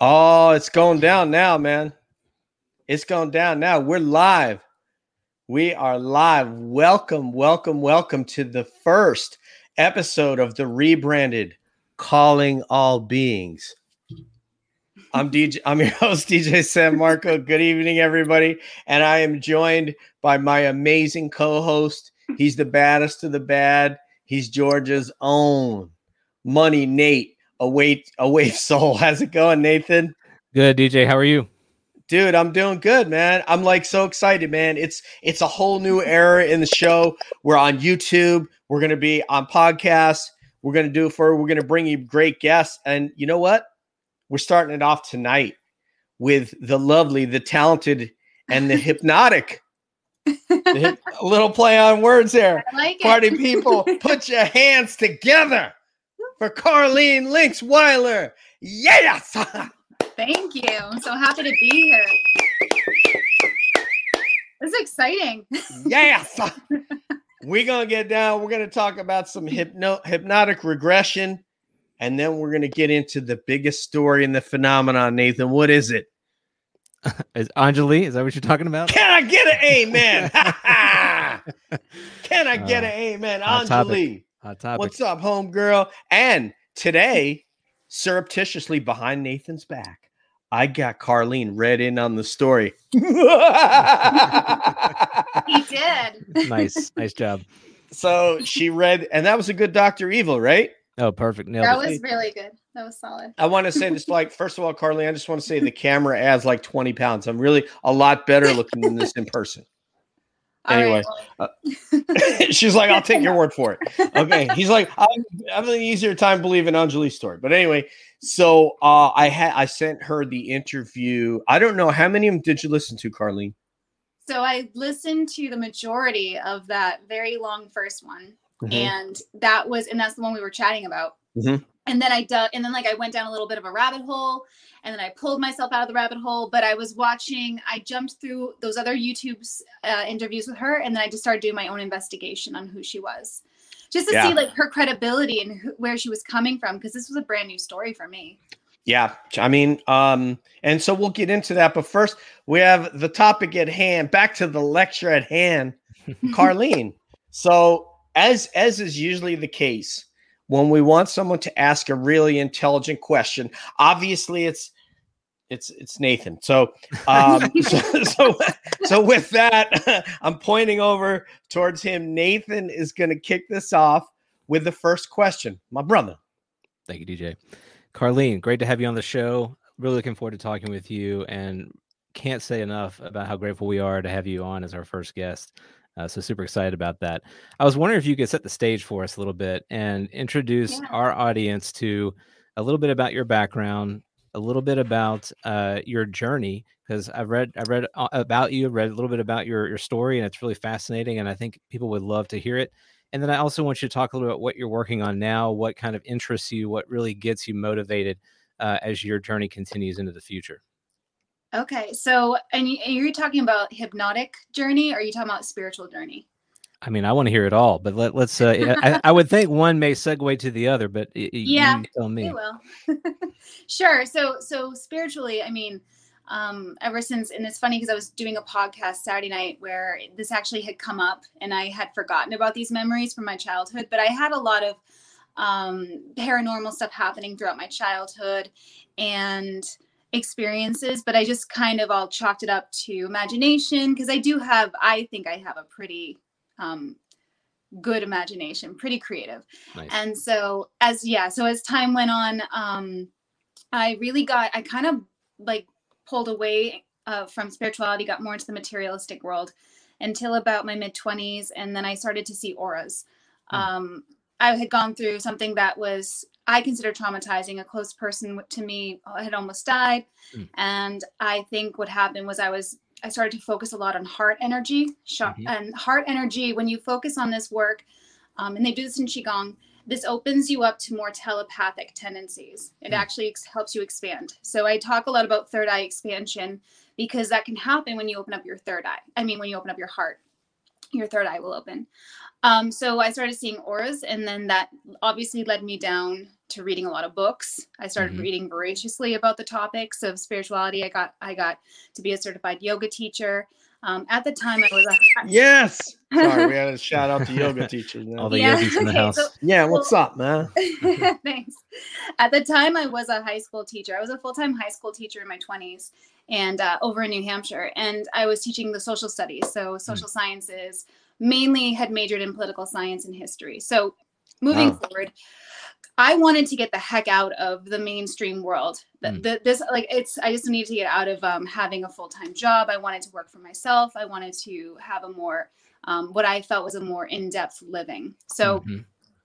Oh, it's going down now, man. It's going down now. We're live. We are live. Welcome, welcome, welcome to the first episode of the rebranded Calling All Beings. I'm DJ, I'm your host, DJ San Marco. Good evening, everybody. And I am joined by my amazing co-host. He's the baddest of the bad. He's Georgia's own Money Nate a wait a wave soul. How's it going, Nathan? Good, DJ. How are you? Dude, I'm doing good, man. I'm like so excited, man. It's it's a whole new era in the show. We're on YouTube. We're gonna be on podcasts. We're gonna do it for. We're gonna bring you great guests, and you know what? We're starting it off tonight with the lovely, the talented, and the hypnotic. the hip, a little play on words there. Like Party people, put your hands together for Carlene Lynx Weiler. Yes. Thank you. I'm so happy to be here. This is exciting. yes. We're gonna get down. We're gonna talk about some hypno- hypnotic regression, and then we're gonna get into the biggest story in the phenomenon. Nathan, what is it? Is Anjali? Is that what you're talking about? Can I get an amen? Can I get an uh, amen, hot topic. Anjali? Hot topic. What's up, homegirl? And mm. today, surreptitiously behind Nathan's back, I got Carlene read in on the story. He did. nice, nice job. so she read, and that was a good Doctor Evil, right? Oh, perfect. Nailed That it. was really good. That was solid. I want to say this like, first of all, Carlene, I just want to say the camera adds like 20 pounds. I'm really a lot better looking than this in person. All right, Anyway, well, She's like, I'll take your word for it. Okay. He's like, I'm I'm having an easier time believing Anjali's story. But anyway, so uh I had I sent her the interview. I don't know how many of them did you listen to, Carlene? so I listened to the majority of that very long first one, Mhm. and that was, and that's the one we were chatting about. Mhm. And then I dug, and then like I went down a little bit of a rabbit hole, and then I pulled myself out of the rabbit hole. But I was watching, I jumped through those other YouTube's uh, interviews with her, and then I just started doing my own investigation on who she was, just to Yeah. see like her credibility and who, where she was coming from, because this was a brand new story for me. Yeah, I mean, um, and so we'll get into that. But first, we have the topic at hand. Back to the lecture at hand, Carlene. So, as as is usually the case, when we want someone to ask a really intelligent question, obviously it's it's it's Nathan. So, um, so, so so with that, I'm pointing over towards him. Nathan is going to kick this off with the first question, my brother. Thank you, DJ. Carlene, great to have you on the show. Really looking forward to talking with you and can't say enough about how grateful we are to have you on as our first guest. Uh, so super excited about that. I was wondering if you could set the stage for us a little bit and introduce Yeah. our audience to a little bit about your background, a little bit about uh, your journey, because I've read I've read about you, read a little bit about your your story, and it's really fascinating. And I think people would love to hear it. And then I also want you to talk a little bit about what you're working on now, what kind of interests you, what really gets you motivated uh, as your journey continues into the future. Okay, so and you're talking about hypnotic journey, or are you talking about spiritual journey? I mean, I want to hear it all, but let, let's. Uh, I, I would think one may segue to the other, but Yeah, you tell me. It will. sure. So so spiritually, I mean, um, ever since, and it's funny because I was doing a podcast Saturday night where this actually had come up, and I had forgotten about these memories from my childhood, but I had a lot of um, paranormal stuff happening throughout my childhood, and experiences but i just kind of all chalked it up to imagination because i do have i think i have a pretty um, good imagination pretty creative Nice. and so as yeah so as time went on um i really got i kind of like pulled away uh, from spirituality got more into the materialistic world until about my mid 20s and then i started to see auras Hmm. um i had gone through something that was i consider traumatizing a close person to me uh, had almost died Hmm. and i think what happened was i was i started to focus a lot on heart energy Mhm. and heart energy when you focus on this work um, and they do this in qigong this opens you up to more telepathic tendencies. It Hmm. actually ex- helps you expand. So I talk a lot about third eye expansion because that can happen when you open up your third eye. I mean, when you open up your heart, your third eye will open. Um, so I started seeing auras, and then that obviously led me down to reading a lot of books. I started Mhm. reading voraciously about the topics of spirituality. I got I got to be a certified yoga teacher. Um, at the time, I was a Yes. Sorry, we had a shout out to yoga teachers. now. All the Yeah, yogis in the okay, house. so- yeah, what's up, man? Thanks. At the time, I was a high school teacher. I was a full time high school teacher in my 20s and uh, over in New Hampshire. And I was teaching the social studies, so social sciences, mainly had majored in political science and history. So moving Wow. forward, I wanted to get the heck out of the mainstream world. The, Mm. the, this like it's I just needed to get out of um, having a full time job. I wanted to work for myself. I wanted to have a more um, what I felt was a more in depth living. So Mhm.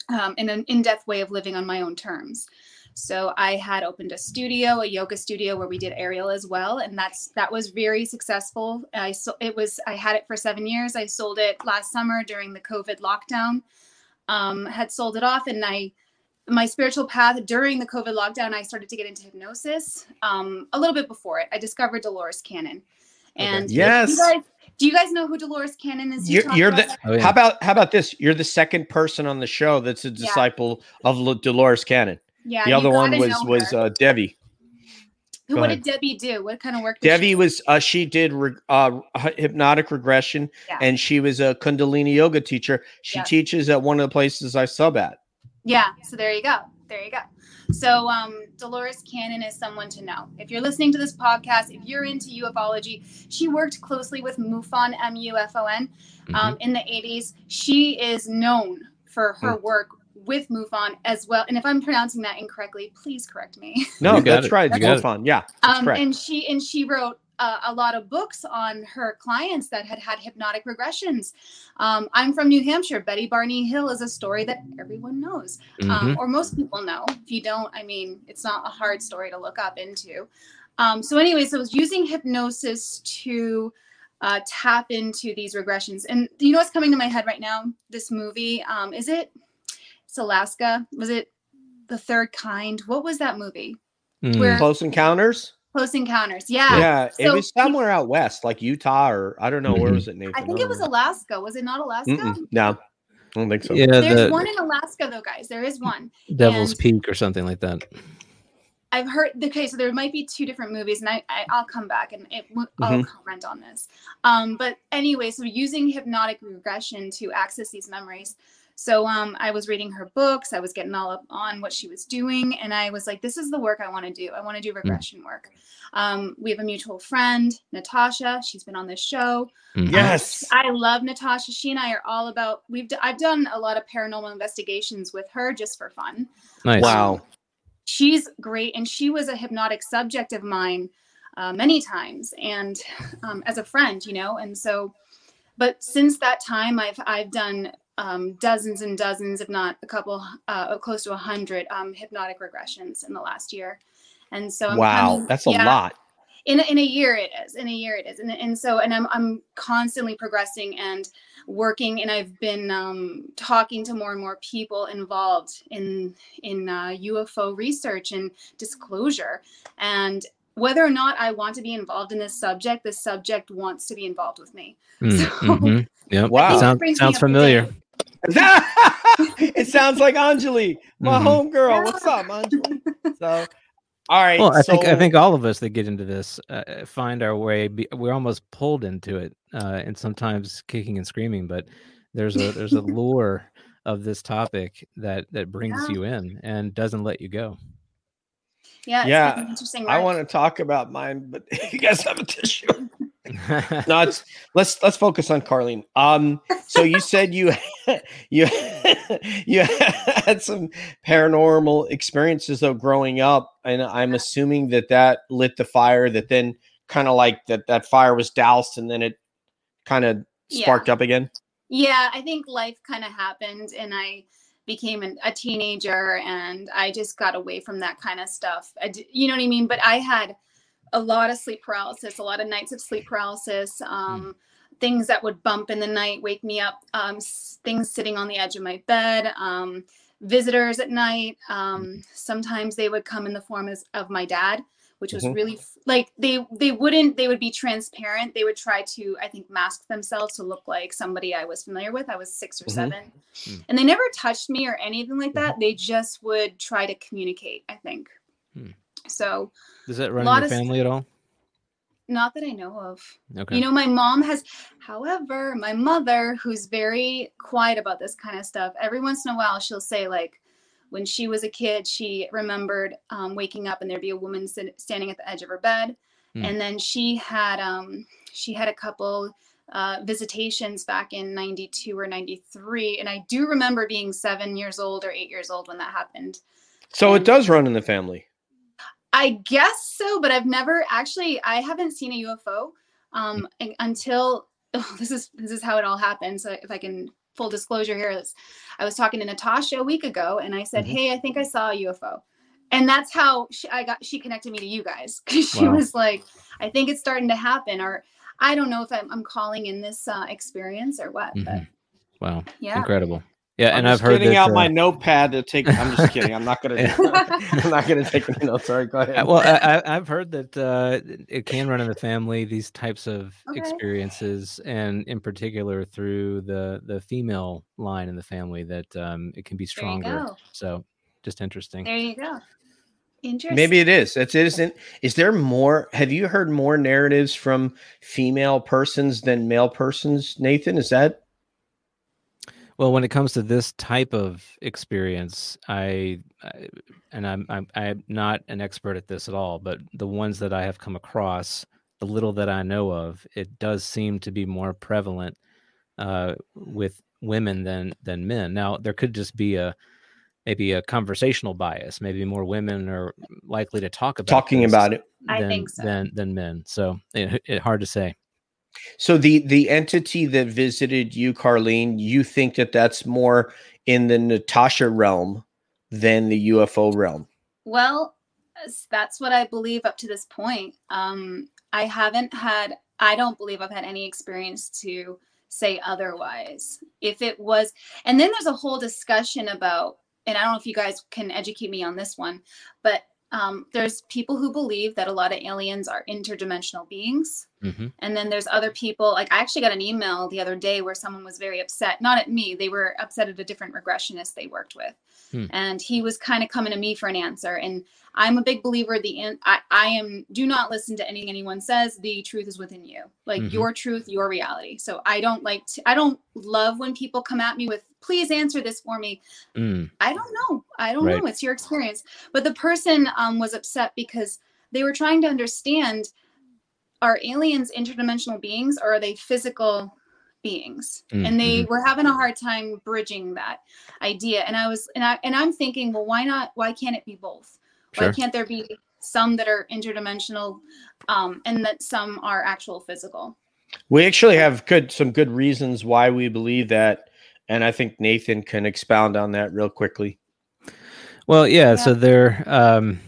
um, in an in-depth way of living on my own terms. So I had opened a studio, a yoga studio where we did aerial as well, and that's that was very successful. I so it was I had it for seven years. I sold it last summer during the COVID lockdown. Um, had sold it off, and I my spiritual path during the COVID lockdown, I started to get into hypnosis. Um, a little bit before it, I discovered Dolores Cannon, and Yes. you guys, do you guys know who Dolores Cannon is? You You're, you're about the. Oh, yeah. How about how about this? You're the second person on the show that's a disciple of Lo- Dolores Cannon. yeah, The other one was was uh, Debbie. Who, what did Debbie do? What kind of work? did Debbie she was uh, she did re- uh, hypnotic regression, Yeah. and she was a Kundalini yoga teacher. She Yeah. teaches at one of the places I sub at. Yeah. So there you go. There you go. So um, Dolores Cannon is someone to know. If you're listening to this podcast, if you're into ufology, she worked closely with MUFON, M-U-F-O-N, Mm-hmm. um, in the 80s. She is known for her work with MUFON as well. And if I'm pronouncing that incorrectly, please correct me. No, that's it. right. You It's it. Yeah, Um, and she and she wrote uh, a lot of books on her clients that had had hypnotic regressions. Um, I'm from New Hampshire. Betty Barney Hill is a story that everyone knows, Mhm. um, or most people know. If you don't, I mean, it's not a hard story to look up into. Um, so, anyways, I was using hypnosis to uh, tap into these regressions. And you know what's coming to my head right now? This movie, um, is it? It's Alaska. Was it the Third Kind? What was that movie? Mm. Where- Close Encounters. Close Encounters. Yeah. Yeah, it was pe- somewhere out west, like Utah or I don't know where Mhm. was it, Nathan? I think it was don't Alaska. Was it not Alaska? know. Mm-mm, no, I don't think so. yeah, There's the one in Alaska though, guys. There is one. Devil's and- Peak or something like that. I've heard. Okay, so there might be two different movies, and I, I I'll come back and it, I'll Mm-hmm. comment on this. Um, but anyway, so using hypnotic regression to access these memories. So um, I was reading her books. I was getting all up on what she was doing, and I was like, "This is the work I want to do. I want to do regression work." Um, we have a mutual friend, Natasha. She's been on this show. Um, Yes. I love Natasha. She and I are all about. We've d- I've done a lot of paranormal investigations with her just for fun. Nice. Wow. She's great, and she was a hypnotic subject of mine uh, many times, and um, as a friend, you know. And so, but since that time, I've I've done um, dozens and dozens, if not a couple, uh, close to a hundred um, hypnotic regressions in the last year. And so, I'm Wow, coming- that's a yeah, lot. in a, in a year it is in a year it is and, and so and i'm i'm constantly progressing and working and i've been um, talking to more and more people involved in in uh, ufo research and disclosure and whether or not i want to be involved in this subject the subject wants to be involved with me Mm, So- mhm. Yep. Wow. I think it Sounds, sounds familiar. it sounds like Anjali, my Mhm. homegirl. What's up, Anjali? So, all right. Well, I think I think all of us that get into this uh, find our way. Be, we're almost pulled into it, uh, and sometimes kicking and screaming. But there's a there's a lure of this topic that that brings Yeah. you in and doesn't let you go. Yeah it's Yeah, been an I want to talk about mine, but you guys have a tissue. no, it's let's let's focus on Carlene. Um, so you said you you you had some paranormal experiences though growing up, and I'm assuming that that lit the fire. That then kind of like that that fire was doused, and then it kind of Yeah. sparked up again. Yeah, I think life kind of happened and I became an, a teenager and I just got away from that kind of stuff. D- you know what I mean? But I had a lot of sleep paralysis, a lot of nights of sleep paralysis, um, things that would bump in the night, wake me up, um, s- things sitting on the edge of my bed, um, visitors at night. Um, sometimes they would come in the form as, of my dad, which was Mhm. really like they they wouldn't they would be transparent. They would try to I think mask themselves to look like somebody I was familiar with. I was 6 or Mhm. 7. Mm. And they never touched me or anything like that. They just would try to communicate, I think. Hmm. So, Does that run in lot your of family at all? not that I know of. Okay. You know, my mom has, however, my mother, who's very quiet about this kind of stuff, every once in a while she'll say, like, when she was a kid, she remembered um, waking up and there'd be a woman sit- standing at the edge of her bed. Hmm. And then she had um, she had a couple uh, visitations back in 92 or 93. And I do remember being seven years old or eight years old when that happened. So it does run in the family. I guess so, but I've never actually I haven't seen a UFO um un- until oh, this is this is how it all happened. So if I can full disclosure here is I was talking to Natasha a week ago and I said, Mhm. "Hey, I think I saw a UFO." And that's how she, I got she connected me to you guys cuz she Wow. was like, "I think it's starting to happen or I don't know if I'm, I'm calling in this uh, experience or what, but Mhm. Wow. yeah. Incredible. Yeah, I'm and I've just heard getting that, out uh, my notepad to take. I'm just kidding. I'm not gonna. I'm not gonna take any notes. Sorry. Go ahead. Well, I, I- I've heard that uh, it can run in the family. These types of Okay. experiences, and in particular through the the female line in the family, that um, it can be stronger. So, just interesting. There you go. Interesting. Maybe it is. It's it isn't. Is there more? Have you heard more narratives from female persons than male persons? Nathan, is that Well, when it comes to this type of experience, I, I and I'm, I'm I'm not an expert at this at all, but the ones that I have come across, the little that I know of, it does seem to be more prevalent uh, with women than than men. Now, there could just be a maybe a conversational bias. Maybe more women are likely to talk about talking about it? I than, think so. than than men. So it, it hard to say. So the the entity that visited you, Carlene, you think that that's more in the Natasha realm than the UFO realm? Well, that's what I believe up to this point. Um, I haven't had, I don't believe I've had any experience to say otherwise. If it was, and then there's a whole discussion about, and I don't know if you guys can educate me on this one, but um, there's people who believe that a lot of aliens are interdimensional beings. Hmm And then there's other people, like I actually got an email the other day where someone was very upset, not at me, they were upset at a different regressionist they worked with. Hmm. And he was kind of coming to me for an answer. And I'm a big believer the I, I am do not listen to anything anyone says. The truth is within you. Like Mhm. your truth, your reality. So I don't like to I don't love when people come at me with please answer this for me. Mm, I don't know. I don't Right. know. It's your experience. But the person um, was upset because they were trying to understand are aliens interdimensional beings or are they physical beings? Mm, And they were having a hard time bridging that idea. And I was and I and I'm thinking, well, why not? Why can't it be both? Why can't there be some that are interdimensional um, and that some are actual physical? We actually have good some good reasons why we believe that, and I think Nathan can expound on that real quickly. Well, yeah, Yeah. so there um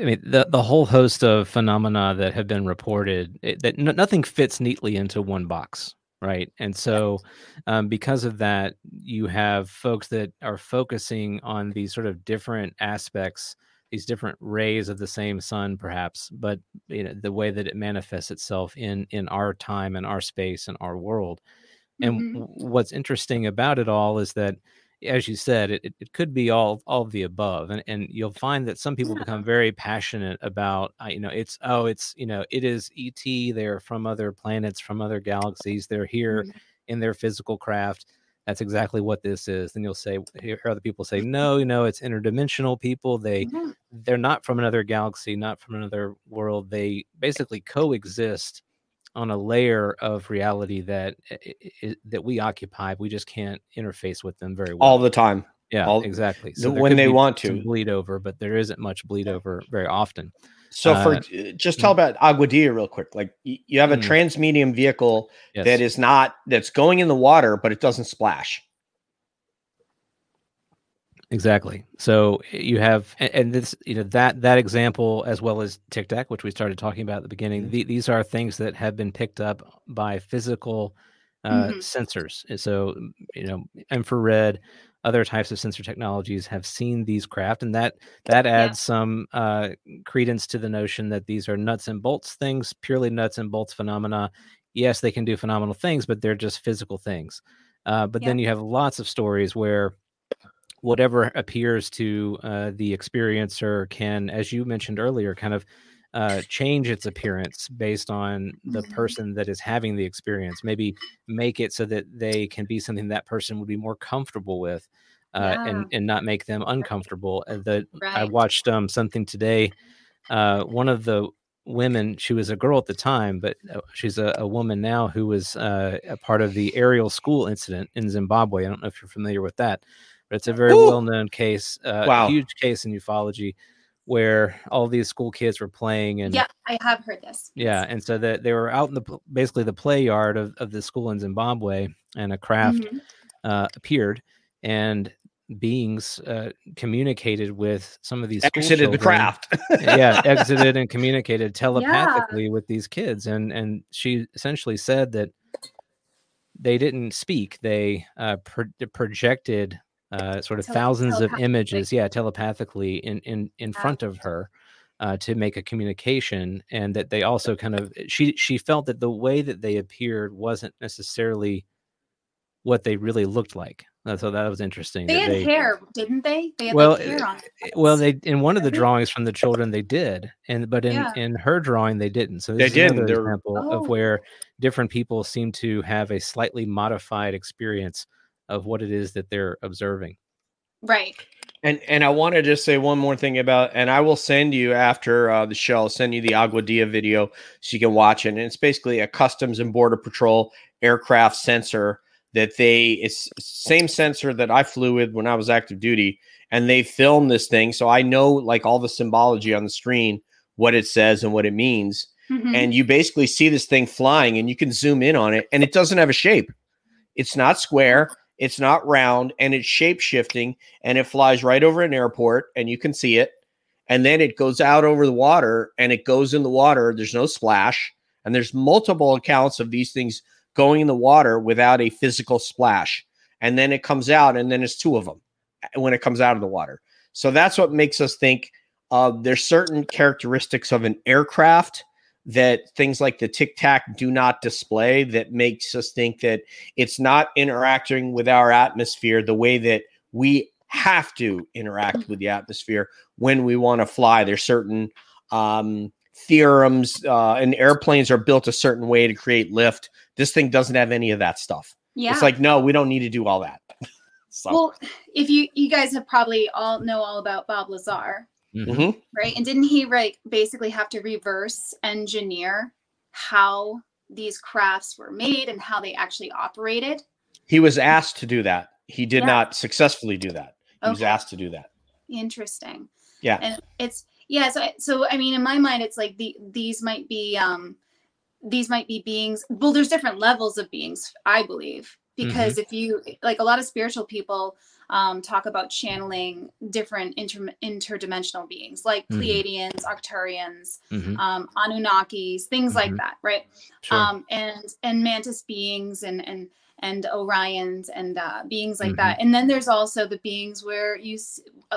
I mean the the whole host of phenomena that have been reported it, that n- nothing fits neatly into one box, right? And so um because of that you have folks that are focusing on these sort of different aspects these different rays of the same sun perhaps but you know the way that it manifests itself in in our time and our space and our world and Mhm. w- what's interesting about it all is that as you said it, it, could be all all of the above and, and you'll find that some people Yeah. become very passionate about uh, you know it's oh it's you know it is et they're from other planets from other galaxies they're here Mhm. in their physical craft that's exactly what this is then you'll say hear other people say no you know it's interdimensional people they Mhm. they're not from another galaxy, not from another world. They basically coexist on a layer of reality that that we occupy. We just can't interface with them very well. All the time, yeah, all- exactly. there when they want to. bleed over, but there isn't much bleed over very often. So for Uh, just tell about Aguadilla real quick. Like you have a Mm. transmedium vehicle Yes. that is not that's going in the water, but it doesn't splash. Exactly. So eh, you have, and this, you know, that that example as well as Tic Tac, which we started talking about at the beginning. Mhm. The, these are things that have been picked up by physical uh, Mhm. sensors. And so, you know, infrared, other types of sensor technologies have seen these craft, and that that adds yeah. some uh, credence to the notion that these are nuts and bolts things, purely nuts and bolts phenomena. Yes, they can do phenomenal things, but they're just physical things. Uh, but yeah. then you have lots of stories where whatever appears to uh, the experiencer can, as you mentioned earlier, kind of uh, change its appearance based on the mm-hmm. person that is having the experience. Maybe make it so that they can be something that person would be more comfortable with, uh, yeah. and and not make them uncomfortable. Uh, the right. I watched um, something today. Uh, one of the women, she was a girl at the time, but uh, she's a, a woman now who was uh, a part of the Ariel school incident in Zimbabwe. I don't know if you're familiar with that, but it's a very well known case, wow. huge case in ufology where all these school kids were playing and yeah i have heard this yeah and so that they were out in the basically the play yard of, of the school in zimbabwe and a craft mm-hmm. uh, appeared and beings uh, communicated with some of these exited the craft yeah exited and communicated telepathically yeah. with these kids and and she essentially said that they didn't speak they uh, pro- projected uh, sort of Tele- thousands of images, yeah, telepathically in in in yeah. front of her uh, to make a communication, and that they also kind of she she felt that the way that they appeared wasn't necessarily what they really looked like. Uh, so that was interesting. They had they, hair, didn't they? They had well, like hair on. Well, they in one of the drawings from the children they did, and but in yeah. in her drawing they didn't. So this they is another example oh. of where different people seem to have a slightly modified experience of what it is that they're observing. Right. And and I want to just say one more thing about, and I will send you after uh, the show. I'll send you the Aguadilla video so you can watch it. And it's basically a Customs and Border Patrol aircraft sensor that they it's same sensor that I flew with when I was active duty, and they filmed this thing, so I know like all the symbology on the screen, what it says and what it means. Mm-hmm. And you basically see this thing flying, and you can zoom in on it, and it doesn't have a shape. It's not square. It's not round and it's shape shifting and it flies right over an airport and you can see it. And then it goes out over the water and it goes in the water. There's no splash. And there's multiple accounts of these things going in the water without a physical splash. And then it comes out and then it's two of them when it comes out of the water. So that's what makes us think uh, there's certain characteristics of an aircraft that things like the tic tac do not display that makes us think that it's not interacting with our atmosphere the way that we have to interact with the atmosphere when we want to fly. There's certain um, theorems, uh, and airplanes are built a certain way to create lift. This thing doesn't have any of that stuff. Yeah. It's like, no, we don't need to do all that. so. Well, if you you guys have probably all know all about Bob Lazar, Mm-hmm. mm-hmm. Right. And didn't he like basically have to reverse engineer how these crafts were made and how they actually operated? He was asked to do that. He did yeah. not successfully do that. He okay. was asked to do that. Interesting. Yeah. And it's yeah, so so I mean in my mind it's like the these might be um these might be beings well there's different levels of beings I believe because mm-hmm. if you like a lot of spiritual people um, talk about channeling different inter- interdimensional beings like mm-hmm. Pleiadians, Arcturians, mm-hmm. um, Anunnakis, things mm-hmm. like that, right? Sure. Um, and and mantis beings and and and Orions and uh, beings like that. Mm-hmm. And then there's also the beings where you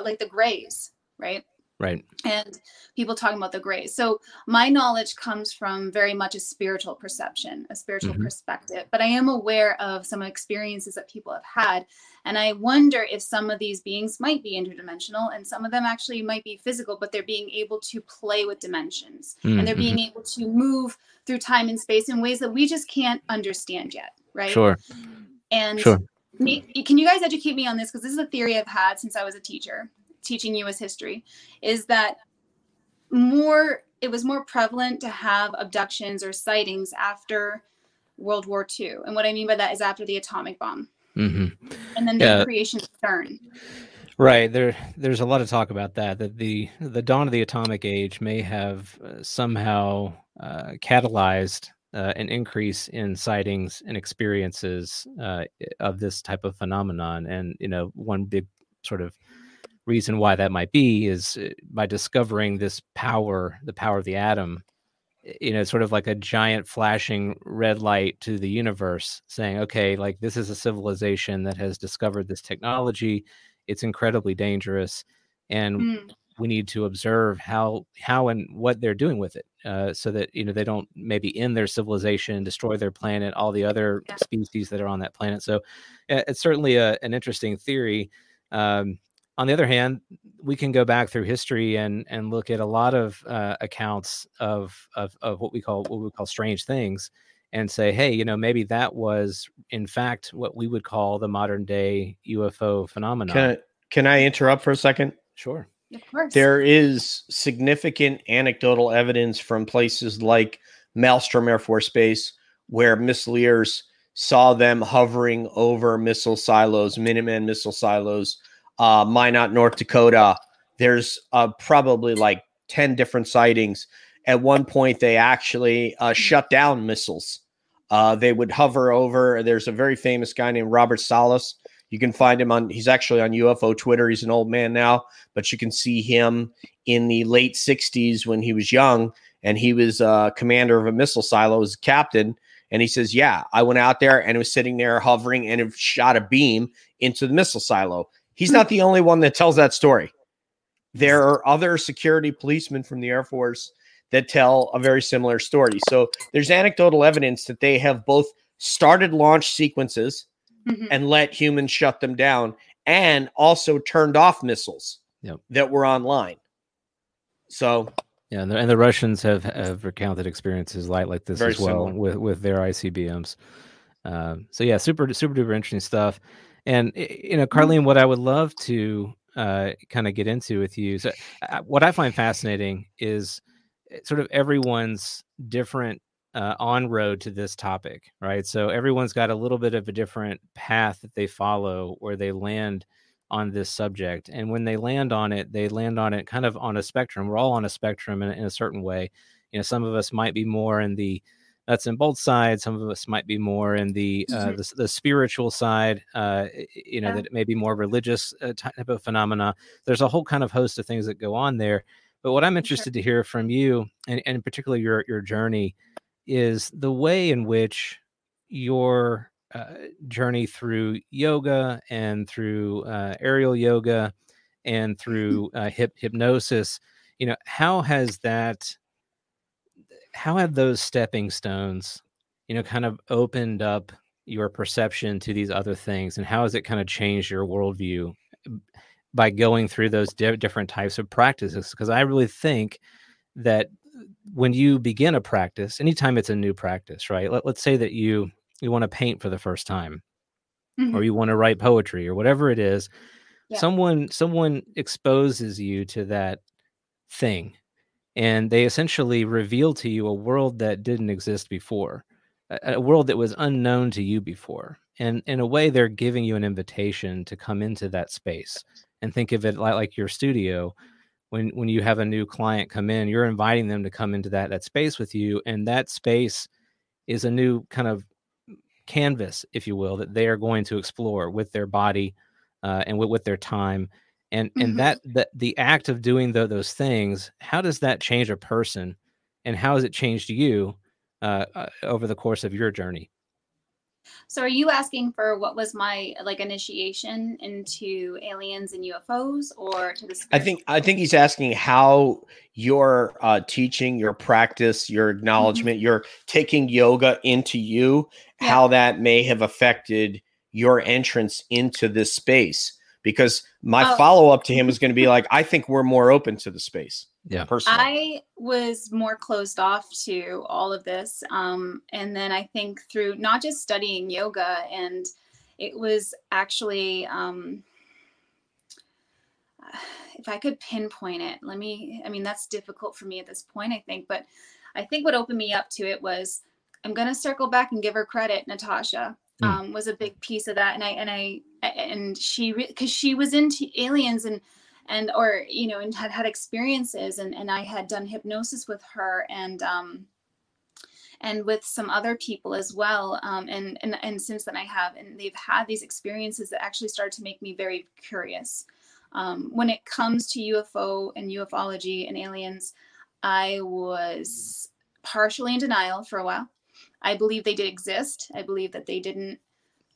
like the Greys, right? Right. And people talking about the grays. So my knowledge comes from very much a spiritual perception, a spiritual mm-hmm. perspective, but I am aware of some experiences that people have had. And I wonder if some of these beings might be interdimensional and some of them actually might be physical, but they're being able to play with dimensions mm-hmm. and they're being mm-hmm. able to move through time and space in ways that we just can't understand yet. Right. Sure. And sure. can you guys educate me on this? Because this is a theory I've had since I was a teacher teaching U.S. history is that more it was more prevalent to have abductions or sightings after World War II. And what I mean by that is after the atomic bomb. Mm-hmm. And then the yeah. creation of CERN. Right there, there's a lot of talk about that. That the the dawn of the atomic age may have uh, somehow uh, catalyzed uh, an increase in sightings and experiences uh, of this type of phenomenon. And you know, one big sort of reason why that might be is uh, by discovering this power, the power of the atom, you know, sort of like a giant flashing red light to the universe saying, okay, like this is a civilization that has discovered this technology. It's incredibly dangerous. And mm. we need to observe how, how and what they're doing with it uh, so that, you know, they don't maybe end their civilization, destroy their planet, all the other yeah. species that are on that planet. So it's certainly a, an interesting theory. Um, on the other hand, we can go back through history and and look at a lot of uh, accounts of, of of what we call what we call strange things, and say, hey, you know, maybe that was in fact what we would call the modern day UFO phenomenon. Can I, can I interrupt for a second? Sure. Of course. There is significant anecdotal evidence from places like Malmstrom Air Force Base where missileers saw them hovering over missile silos, Minuteman missile silos uh, Minot, North Dakota. There's uh, probably like 10 different sightings. At one point, they actually uh, shut down missiles. Uh, they would hover over. There's a very famous guy named Robert Salas. You can find him on, he's actually on UFO Twitter. He's an old man now, but you can see him in the late 60s when he was young and he was uh, commander of a missile silo as captain. And he says, Yeah, I went out there and it was sitting there hovering and it shot a beam into the missile silo. He's not the only one that tells that story. There are other security policemen from the Air Force that tell a very similar story. So there's anecdotal evidence that they have both started launch sequences mm-hmm. and let humans shut them down and also turned off missiles yep. that were online. So yeah, and the, and the Russians have have recounted experiences like like this as well similar. with with their ICBMs. Um, so yeah, super super duper interesting stuff. And you know, mm-hmm. Carlene, what I would love to uh, kind of get into with you, so uh, what I find fascinating is eh, sort of everyone's different uh, on road to this topic, right? So everyone's got a little bit of a different path that they follow where they land on this subject. And when they land on it, they land on it kind of on a spectrum. We're all on a spectrum in, in a certain way. You know, some of us might be more in the that's in both sides. Some of us might be more in the uh, mm-hmm. the, the, spiritual side, uh, you know, yeah. that it may be more religious uh, type of phenomena. There's a whole kind of host of things that go on there. But what I'm interested sure. to hear from you, and, and particularly your your journey, is the way in which your uh, journey through yoga and through uh, aerial yoga and mm-hmm. through uh, hip hypnosis. You know, how has that how have those stepping stones, you know, kind of opened up your perception to these other things, and how has it kind of changed your worldview by going through those di- different types of practices? Because I really think that when you begin a practice, anytime it's a new practice, right? Let, let's say that you you want to paint for the first time, mm-hmm. or you want to write poetry, or whatever it is. Yeah. Someone someone exposes you to that thing and they essentially reveal to you a world that didn't exist before a, a world that was unknown to you before and in a way they're giving you an invitation to come into that space and think of it like, like your studio. When when you have a new client come in you're inviting them to come into that that space with you and that space is a new kind of canvas if you will that they are going to explore with their body uh, and with, with their time and mm-hmm. and that that the act of doing the, those things how does that change a person and how has it changed you uh, uh, over the course of your journey so are you asking for what was my like initiation into aliens and UFOs or to the I think I think he's asking how your uh teaching, your practice, your mm-hmm. acknowledgement, mm-hmm. your taking yoga into you, yeah. how that may have affected your entrance into this space because my oh. follow up to him is going to be like, I think we're more open to the space. Yeah. Personally. I was more closed off to all of this. Um, and then I think through not just studying yoga, and it was actually, um, if I could pinpoint it, let me, I mean, that's difficult for me at this point, I think, but I think what opened me up to it was I'm going to circle back and give her credit, Natasha. Mm. um, was a big piece of that and i and i and she because she was into aliens and and or you know and had had experiences and and i had done hypnosis with her and um and with some other people as well um and and and since then i have and they've had these experiences that actually started to make me very curious um when it comes to ufo and ufology and aliens i was partially in denial for a while. I believe they did exist. I believe that they didn't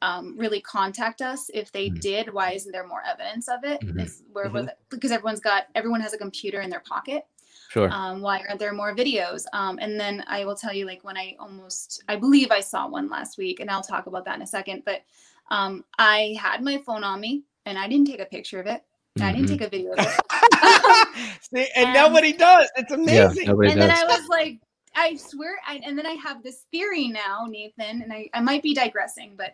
um, really contact us. If they Mhm. did, why isn't there more evidence of it? Mhm. Is- where was it? Because everyone's got everyone has a computer in their pocket. Sure. Um, why aren't there more videos? Um, and then I will tell you, like when I almost, I believe I saw one last week, and I'll talk about that in a second. But um, I had my phone on me, and I didn't take a picture of it. I didn't Mhm. take a video of it. See, and Um, nobody does. It's amazing. nobody and does. then I was like, I swear, I, and then I have this theory now, Nathan, and I, I might be digressing, but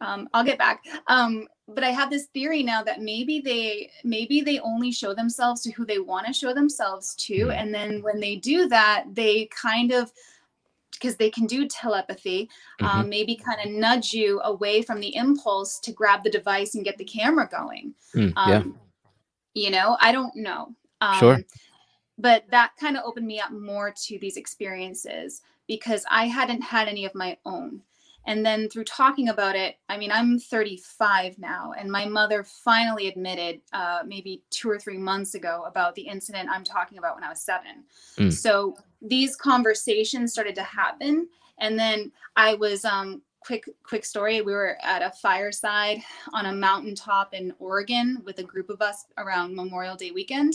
um, I'll get back. Um, but I have this theory now that maybe they maybe they only show themselves to who they want to show themselves to, Mhm. and then when they do that, they kind of because they can do telepathy, Mm-hmm. um, maybe kind of nudge you away from the impulse to grab the device and get the camera going. Mm, Um, yeah. You know, I don't know. Um, Sure. But that kind of opened me up more to these experiences because I hadn't had any of my own. And then through talking about it, I mean, I'm 35 now, and my mother finally admitted uh, maybe two or three months ago about the incident I'm talking about when I was seven. Mm. So these conversations started to happen. And then I was, um, quick, quick story. We were at a fireside on a mountaintop in Oregon with a group of us around Memorial Day weekend.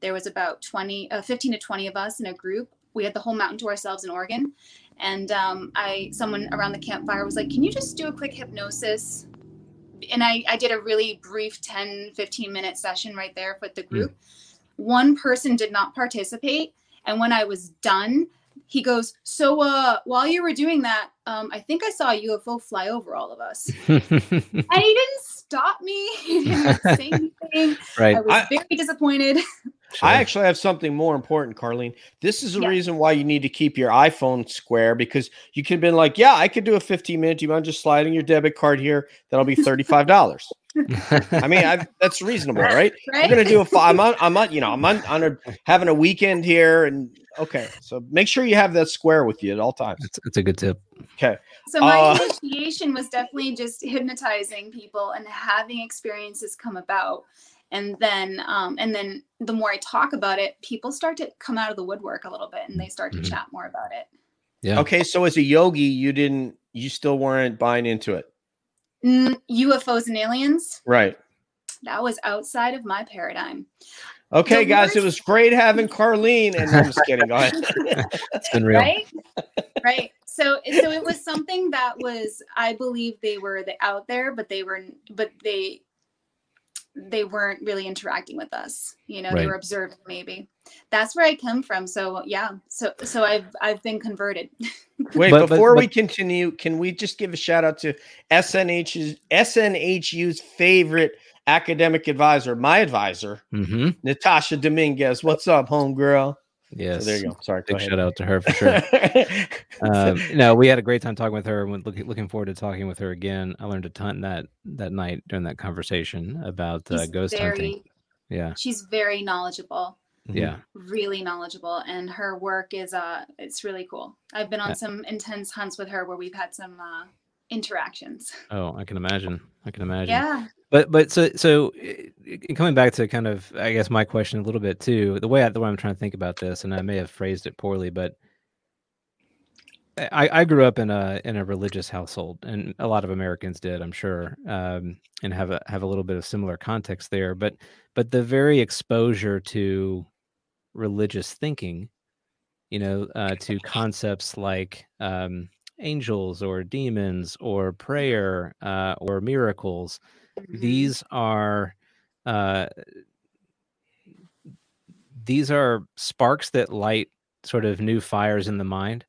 There was about 20, uh, 15 to 20 of us in a group. We had the whole mountain to ourselves in Oregon. And um, I, someone around the campfire was like, can you just do a quick hypnosis? And I, I did a really brief 10, 15 minute session right there with the group. One person did not participate. And when I was done, he goes, so uh, while you were doing that, um, I think I saw a UFO fly over all of us. And he didn't stop me. He didn't say anything. right. I was I- very disappointed. Sure. I actually have something more important, Carlene. This is the Yeah. reason why you need to keep your iPhone square because you could have been like, yeah, I could do a 15 minute. Do you mind just sliding your debit card here? That'll be $35. I mean, I, that's reasonable, right? Right? I'm gonna do a. fi- I'm on. I'm on. You know, I'm on. on a, having a weekend here, and okay. So make sure you have that square with you at all times. That's, that's a good tip. Okay. So my Uh, initiation was definitely just hypnotizing people and having experiences come about. And then um, and then the more I talk about it, people start to come out of the woodwork a little bit and they start to Mhm. chat more about it. Yeah. Okay, so as a yogi, you didn't. You still weren't buying into it, Mm, UFOs and aliens, right? that was outside of my paradigm. Okay, The guys, it was great having Carlene. And I'm just kidding. Go ahead. It's been real. right right so so it was something that was i believe they were the out there but they were but they they weren't really interacting with us you know they were observing maybe. That's where i come from. So yeah. So so i've i've been converted. Wait, But- but- before we continue, can we just give a shout out to SNH's SNHU's favorite academic advisor, my advisor, hmm Natasha Dominguez. What's up, homegirl? Yes. So there you go. Sorry. Big ahead. shout out to her for sure. um, no, we had a great time talking with her. and looking looking forward to talking with her again. I learned a ton that that night during that conversation about uh, She's ghost hunting. Yeah, she's very knowledgeable yeah, really knowledgeable and her work is uh it's really cool i've been on Yeah. some intense hunts with her where we've had some uh interactions Oh, I can imagine. I can imagine. yeah But but so so coming back to kind of I guess my question a little bit too. The way I, the way I'm trying to think about this, and I may have phrased it poorly, but I, I grew up in a in a religious household, and a lot of Americans did, I'm sure, um, and have a have a little bit of similar context there. But but the very exposure to religious thinking, you know, uh, to concepts like um, angels or demons or prayer uh, or miracles Mhm. these are uh, these are sparks that light sort of new fires in the mind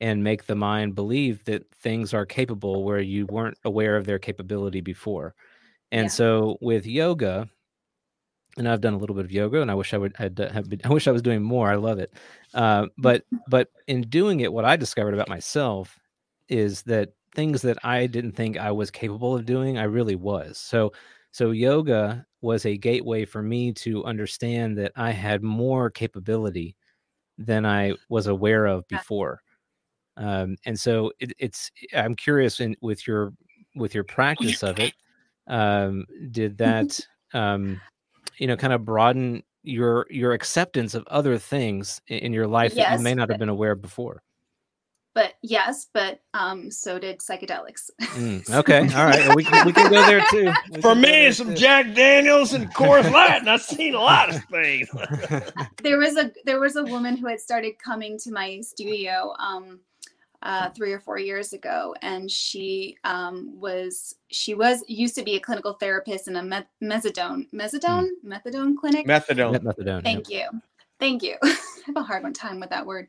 and make the mind believe that things are capable where you weren't aware of their capability before and Yeah. so with yoga and I've done a little bit of yoga, and I wish I would had have been, I wish I was doing more. I love it, uh, but but in doing it, what I discovered about myself is that things that I didn't think I was capable of doing, I really was. So so yoga was a gateway for me to understand that I had more capability than I was aware of before. Um, and so it, it's I'm curious in with your with your practice of it, um, did that um, you know kind of broaden your your acceptance of other things in, in your life that you may not have been aware of before. But yes, but um, so did psychedelics. Mm, okay, all right, well, we can we can go there too. We For me, some too. Jack Daniels and Coors Light, and I've seen a lot of things. there was a there was a woman who had started coming to my studio um uh, three or four years ago, and she um, was she was used to be a clinical therapist in a me- methadone methadone methadone clinic. Methadone. Methadone. yep. Thank you. Thank you. I have a hard one time with that word.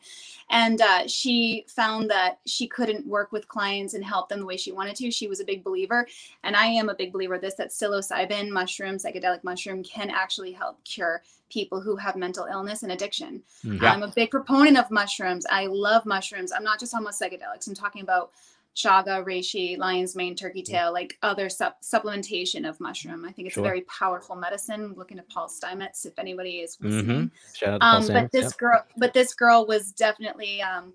And uh, she found that she couldn't work with clients and help them the way she wanted to. She was a big believer. And I am a big believer of this that psilocybin mushroom, psychedelic mushroom, can actually help cure people who have mental illness and addiction. Mhm. Yeah. I'm a big proponent of mushrooms. I love mushrooms. I'm not just talking about psychedelics. I'm talking about chaga, reishi, lion's mane, turkey tail, like other sup- supplementation of mushroom. I think it's Sure. a very powerful medicine. Looking at Paul Stamets, if anybody is Mhm. listening. To Um, but this yep. girl, but this girl was definitely. Um,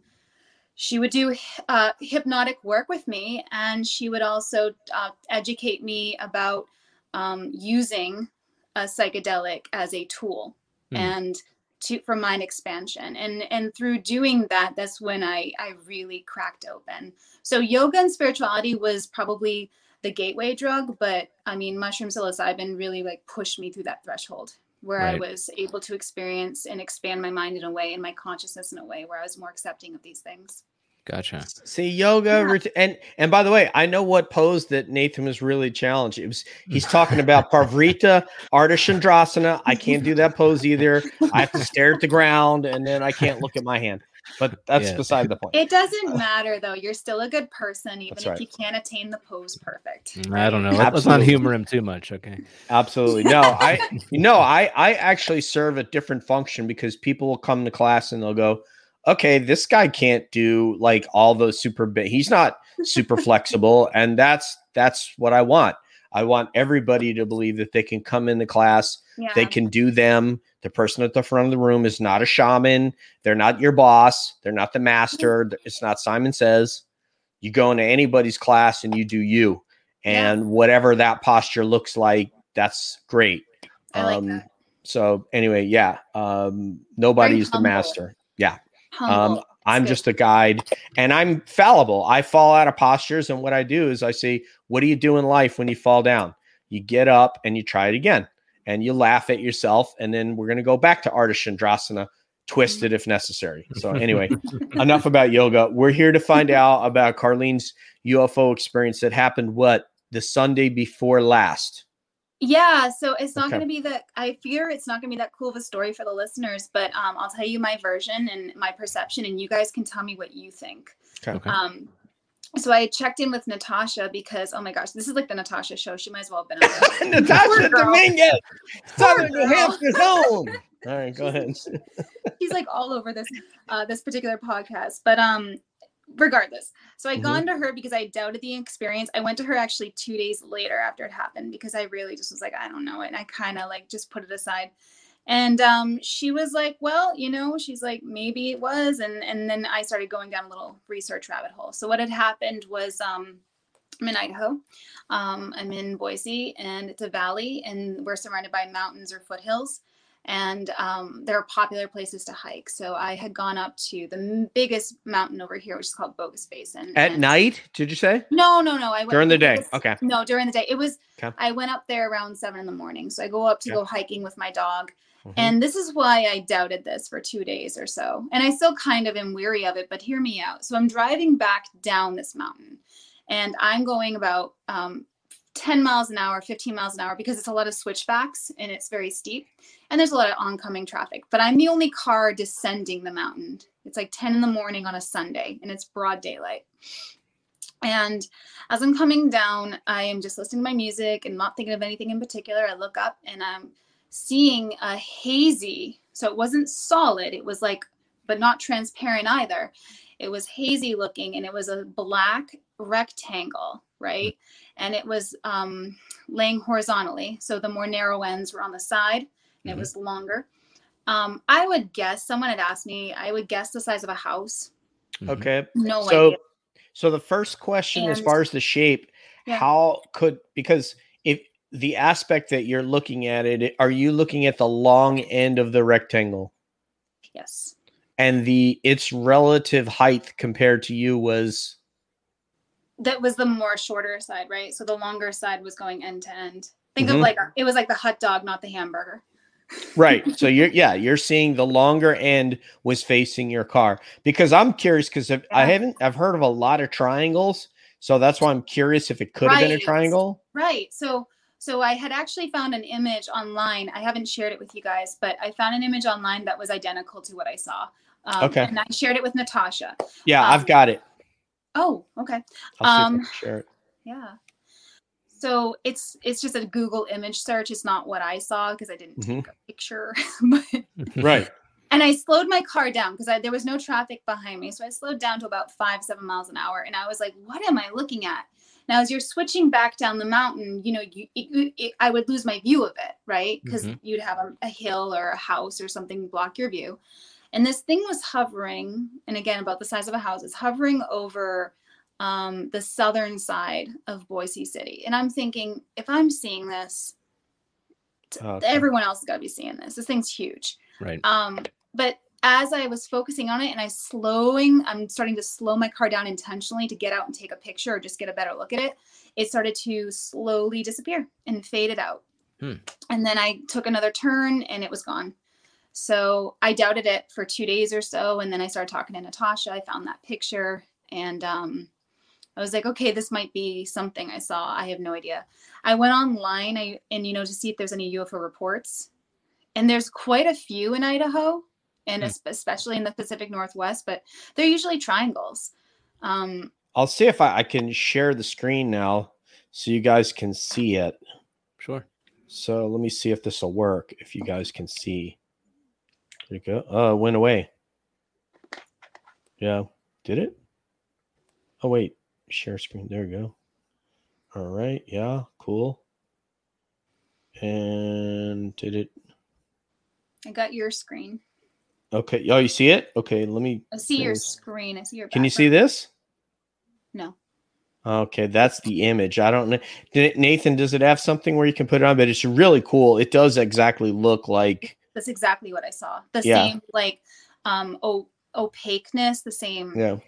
she would do uh, hypnotic work with me, and she would also uh, educate me about um, using a psychedelic as a tool Hmm. and to for mind expansion. And and through doing that, that's when I I really cracked open. So yoga and spirituality was probably the gateway drug, but I mean, mushroom psilocybin really like pushed me through that threshold where I was able to experience and expand my mind in a way and my consciousness in a way where I was more accepting of these things. Gotcha. See yoga, Yeah. ret- and and by the way, I know what pose that Nathan was really challenged. It was he's talking about Parivrtta, Ardha Chandrasana. I can't do that pose either. I have to stare at the ground, and then I can't look at my hand. But that's Yeah. beside the point. It doesn't matter though. You're still a good person, even That's if you can't attain the pose perfect. Mm, I don't know. right? Let- Let's not humor him too much. Okay. Absolutely. No, I no, I I actually serve a different function because people will come to class and they'll go, "Okay, this guy can't do like all those super big. He's not super flexible." And that's that's what I want. I want everybody to believe that they can come in the class, Yeah. they can do them. The person at the front of the room is not a shaman. They're not your boss. They're not the master. It's not Simon Says. You go into anybody's class and you do you. And whatever that posture looks like, that's great. I like um, that. So anyway, yeah. Um, nobody's the master. Yeah. Humble. Um, I'm good. just a guide and I'm fallible. I fall out of postures. And what I do is I say, What do you do in life when you fall down? You get up and you try it again and you laugh at yourself. And then we're going to go back to Ardha Chandrasana, twisted if necessary. So, anyway, enough about yoga. We're here to find out about Carlene's UFO experience that happened what the Sunday before last. Yeah, so it's not Okay. going to be that. I fear it's not going to be that cool of a story for the listeners, but um, I'll tell you my version and my perception, and you guys can tell me what you think. Okay. Um, so I checked in with Natasha because, oh my gosh, this is like the Natasha show. She might as well have been on. Natasha Poor. Dominguez, Southern New girl. Hampshire's own. All right, go ahead. She's like all over this uh, this particular podcast. But um, regardless, so I Mhm. gone to her because I doubted the experience. I went to her actually two days later after it happened because I really just was like, I don't know it, and I kind of like just put it aside. And um, she was like, well, you know, she's like, maybe it was, and and then I started going down a little research rabbit hole. So what had happened was um. I'm in Idaho. Um, I'm in Boise, and it's a valley, and we're surrounded by mountains or foothills and um, there are popular places to hike. So I had gone up to the biggest mountain over here, which is called Bogus Basin. At and- night, did you say? No, no, no. I went During the day. Okay. No, during the day. It was. Okay. I went up there around seven in the morning. So I go up to Okay. go hiking with my dog, Mhm. and this is why I doubted this for two days or so. And I still kind of am weary of it, but hear me out. So I'm driving back down this mountain, and I'm going about um, 10 miles an hour, 15 miles an hour because it's a lot of switchbacks and it's very steep and there's a lot of oncoming traffic. But I'm the only car descending the mountain. It's like 10 in the morning on a Sunday and it's broad daylight. And as I'm coming down, I am just listening to my music and not thinking of anything in particular. I look up and I'm seeing a hazy, so it wasn't solid, it was like, but not transparent either. It was hazy looking and it was a black rectangle, right? And it was um, laying horizontally. So the more narrow ends were on the side and Mhm. it was longer. Um, I would guess, someone had asked me, I would guess the size of a house. Mhm. Okay. No so idea. so the first question as far as the shape Yeah. how could because if the aspect that you're looking at it, are you looking at the long end of the rectangle? Yes. And the its relative height compared to you was That was the more shorter side, right? So the longer side was going end to end. Think Mhm. of like it was like the hot dog, not the hamburger. right. So you're yeah, you're seeing the longer end was facing your car. Because I'm curious because I haven't I've heard of a lot of triangles. So that's why I'm curious if it could have been a triangle. Right. So so I had actually found an image online. I haven't shared it with you guys, but I found an image online that was identical to what I saw. Um, Okay. And I shared it with Natasha. Yeah, Um, I've got it. Oh, okay. I'll see if I um, share it. Yeah. So it's it's just a Google image search. It's not what I saw because I didn't Mhm. take a picture. but, Right. and I slowed my car down because there was no traffic behind me. So I slowed down to about five, seven miles an hour. And I was like, what am I looking at? Now, as you're switching back down the mountain, you know, you, it, it, I would lose my view of it, right? Because Mhm. you'd have a, a hill or a house or something block your view. And this thing was hovering, and again, about the size of a house, it's hovering over um, the southern side of Boise City. And I'm thinking, if I'm seeing this, Okay. everyone else has got to be seeing this. This thing's huge. Right. Um, but as I was focusing on it and I slowing, I'm starting to slow my car down intentionally to get out and take a picture or just get a better look at it. It started to slowly disappear and faded out. Hmm. And then I took another turn and it was gone. So I doubted it for two days or so. And then I started talking to Natasha. I found that picture and um, I was like, okay, this might be something I saw. I have no idea. I went online I, and, you know, to see if there's any UFO reports. And there's quite a few in Idaho and es- especially in the Pacific Northwest, but they're usually triangles. Um, I'll see if I, I can share the screen now so you guys can see it. Sure. So let me see if this will work. If you guys can see, there you go. Oh, it went away. Yeah, did it? Oh wait, share screen. There you go. All right. Yeah, cool. And did it? I got your screen. Okay. Oh, you see it? Okay. Let me. I see your screen. I see your. Can you see this? No. Okay, that's the image. I don't know. Nathan, does it have something where you can put it on? But it's really cool. It does exactly look like. That's exactly what I saw. The Yeah. same like um o- opaqueness, the same Yeah.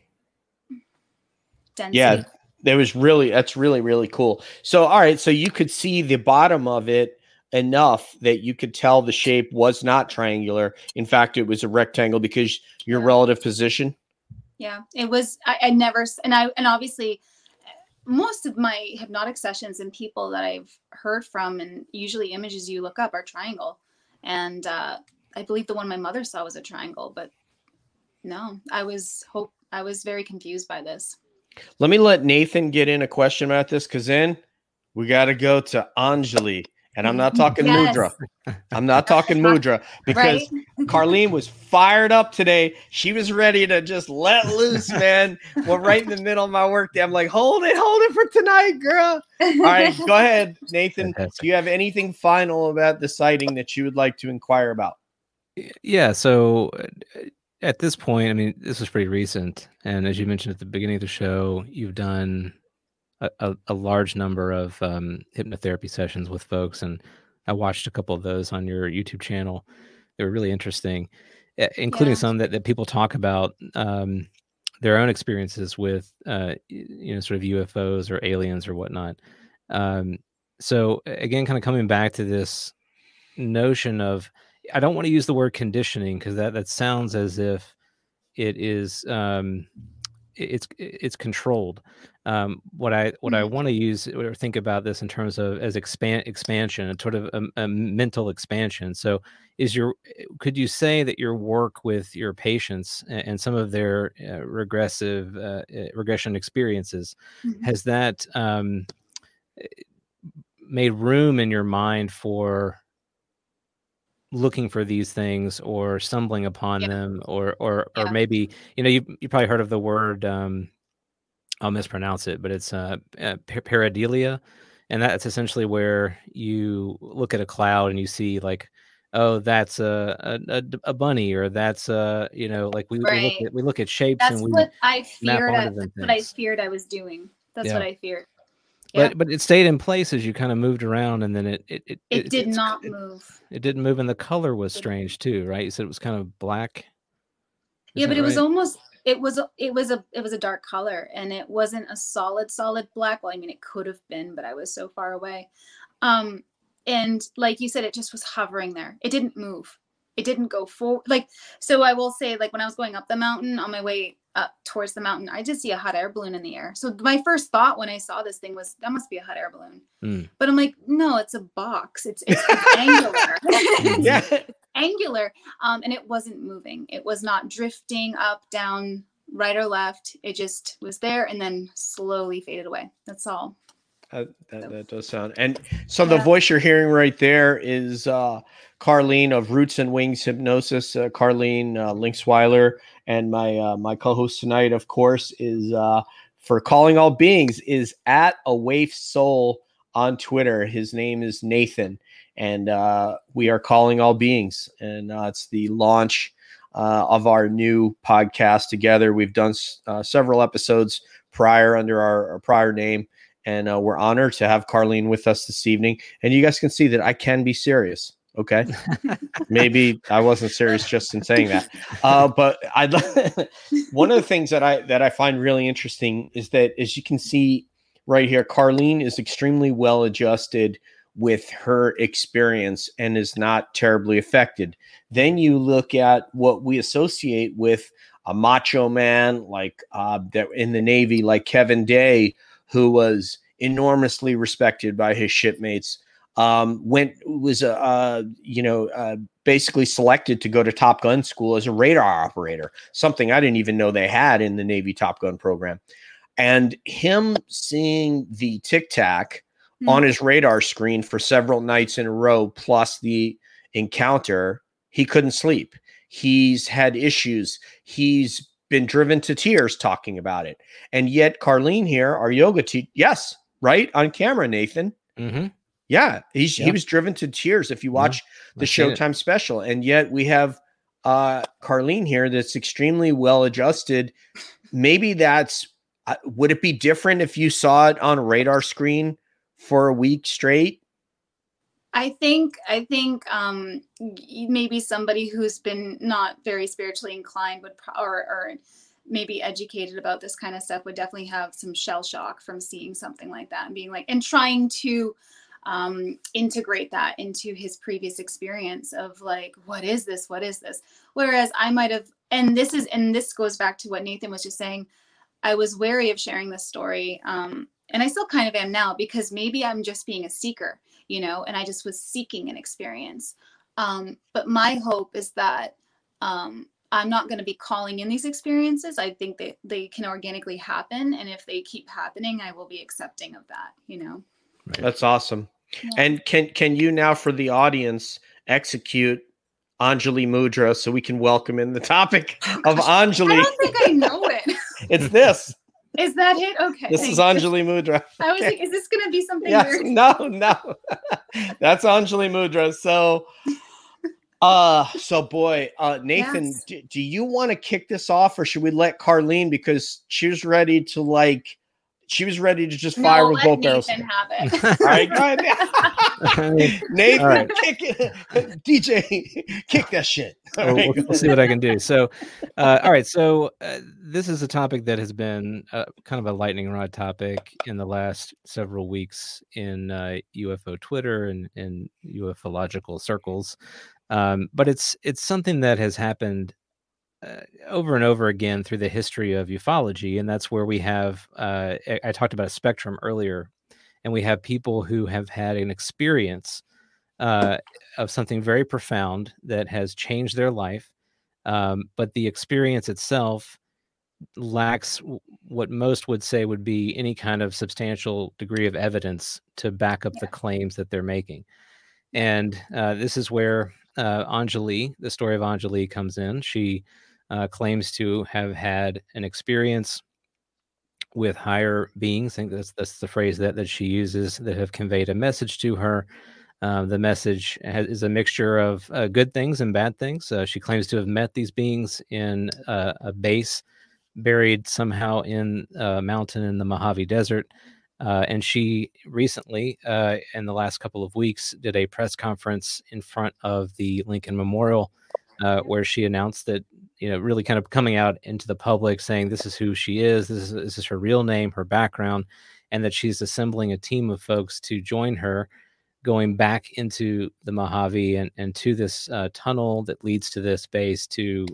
density. Yeah, that was really that's really really cool. So all right, so you could see the bottom of it enough that you could tell the shape was not triangular. In fact, it was a rectangle because your Yeah. relative position. Yeah, it was. I, I never, and I, and obviously, most of my hypnotic sessions and people that I've heard from, and usually images you look up are triangle, and uh, I believe the one my mother saw was a triangle, but no, I was hope I was very confused by this. Let me let Nathan get in a question about this because then we got to go to Anjali, and I'm not talking Yes. Mudra. I'm not talking Mudra because right? Carlene was fired up today. She was ready to just let loose, man. well, right in the middle of my workday, I'm like, hold it, hold it for tonight, girl. All right, go ahead, Nathan. Do you have anything final about the sighting that you would like to inquire about? Yeah. So uh, at this point, I mean, this was pretty recent, and as you mentioned at the beginning of the show, you've done a, a, large number of um, hypnotherapy sessions with folks, and I watched a couple of those on your YouTube channel. They were really interesting, uh, including Yeah. some that, that people talk about um, their own experiences with, uh, you know, sort of UFOs or aliens or whatnot. Um, so again, kind of coming back to this notion of I don't want to use the word conditioning because that that sounds as if it is um, it's it's controlled. Um, what I what I Mhm. want to use or think about this in terms of as expand expansion, a sort of a, a mental expansion. So, is your could you say that your work with your patients a- and some of their uh, regressive uh, uh, regression experiences Mhm. has that um, eh, made room in your mind for looking for these things or stumbling upon Yeah. them or or or maybe you know you you probably heard of the word um I'll mispronounce it but it's uh, uh par- pareidolia and that's essentially where you look at a cloud and you see like oh that's a a, a, bunny or that's a you know like we, we look at we look at shapes That's and we what I feared. I, that's what I feared I was doing. That's Yeah. what I feared. But but it stayed in place as you kind of moved around, and then it it it, it, did not it, move. It didn't move, and the color was strange too, right? You said it was kind of black. Is yeah, but it right? was almost it was it was a it was a dark color, and it wasn't a solid solid black. Well, I mean, it could have been, but I was so far away. Um, and like you said, it just was hovering there. It didn't move. It didn't go forward. Like so, I will say, like when I was going up the mountain on my way up towards the mountain, I just see a hot air balloon in the air. So my first thought when I saw this thing was that must be a hot air balloon. Mm. But I'm like, no, it's a box. It's, it's angular. yeah. It's angular. Um, and it wasn't moving. It was not drifting up, down, right or left. It just was there and then slowly faded away. That's all. Uh, that, that does sound and so yeah. the voice you're hearing right there is uh Carlene of Roots and Wings Hypnosis, uh, Carlene uh, Linksweiler, and my uh, my co-host tonight, of course, is uh, for calling all beings is at a waif soul on Twitter. His name is Nathan, and uh, we are calling all beings, and uh, it's the launch uh, of our new podcast together. We've done uh, several episodes prior under our, our prior name, and we're honored to have Carlene with us this evening. And you guys can see that I can be serious. Okay, maybe I wasn't serious just in saying that, uh, but I. one of the things that I that I find really interesting is that, as you can see right here, Carlene is extremely well adjusted with her experience and is not terribly affected. Then you look at what we associate with a macho man like uh, that in the Navy, like Kevin Day, who was enormously respected by his shipmates um, went was a uh, you know uh, basically selected to go to Top Gun school as a radar operator, something I didn't even know they had in the Navy Top Gun program. And him seeing the tic tac mm-hmm. on his radar screen for several nights in a row, plus the encounter, he couldn't sleep. He's had issues. He's been driven to tears talking about it. And yet, Carlene here, our yoga teacher, yes, right on camera, Nathan. Mm-hmm. Yeah, he's he was driven to tears if you watch yeah, the Showtime special, and yet we have uh Carlene here that's extremely well adjusted. Maybe that's uh, would it be different if you saw it on a radar screen for a week straight? I think I think um maybe somebody who's been not very spiritually inclined would pro- or or maybe educated about this kind of stuff would definitely have some shell shock from seeing something like that and being like and trying to um, integrate that into his previous experience of like, what is this? What is this? Whereas I might have, and this is, and this goes back to what Nathan was just saying. I was wary of sharing this story. Um, and I still kind of am now because maybe I'm just being a seeker, you know, and I just was seeking an experience. Um, but my hope is that um, I'm not going to be calling in these experiences. I think that they can organically happen. And if they keep happening, I will be accepting of that, you know. Right. That's awesome. Yeah. And can can you now for the audience execute Anjali Mudra so we can welcome in the topic oh, of Anjali? I don't think I know it. it's this. Is that it? Okay. This is Anjali Mudra. I was okay. like, is this going to be something yes, weird? No, no. That's Anjali Mudra. So, uh, so boy, uh, Nathan, yes. do, do you want to kick this off or should we let Carlene because she's ready to like she was ready to just fire no, with both barrels. Nathan have it. all right, go ahead. Nathan, right. kick it. DJ, kick that shit. All we'll, we'll, see what I can do. So, uh, all right. So, uh, this is a topic that has been uh, kind of a lightning rod topic in the last several weeks in UFO uh, Twitter and in ufological circles. Um, but it's it's something that has happened uh, over and over again through the history of ufology, and that's where we have. Uh, I talked about a spectrum earlier, and we have people who have had an experience uh, of something very profound that has changed their life, um, but the experience itself lacks what most would say would be any kind of substantial degree of evidence to back up yeah. the claims that they're making. And uh, this is where uh, Anjali, the story of Anjali, comes in. She uh, claims to have had an experience with higher beings. I think that's that's the phrase that that she uses that have conveyed a message to her. Uh, the message has, is a mixture of uh, good things and bad things. Uh, she claims to have met these beings in a base buried somehow in a mountain in the Mojave Desert. Uh, and she recently, uh, in the last couple of weeks, did a press conference in front of the Lincoln Memorial, uh, where she announced that you know really kind of coming out into the public, saying this is who she is, this is this is her real name, her background, and that she's assembling a team of folks to join her, going back into the Mojave and and to this uh, tunnel that leads to this base to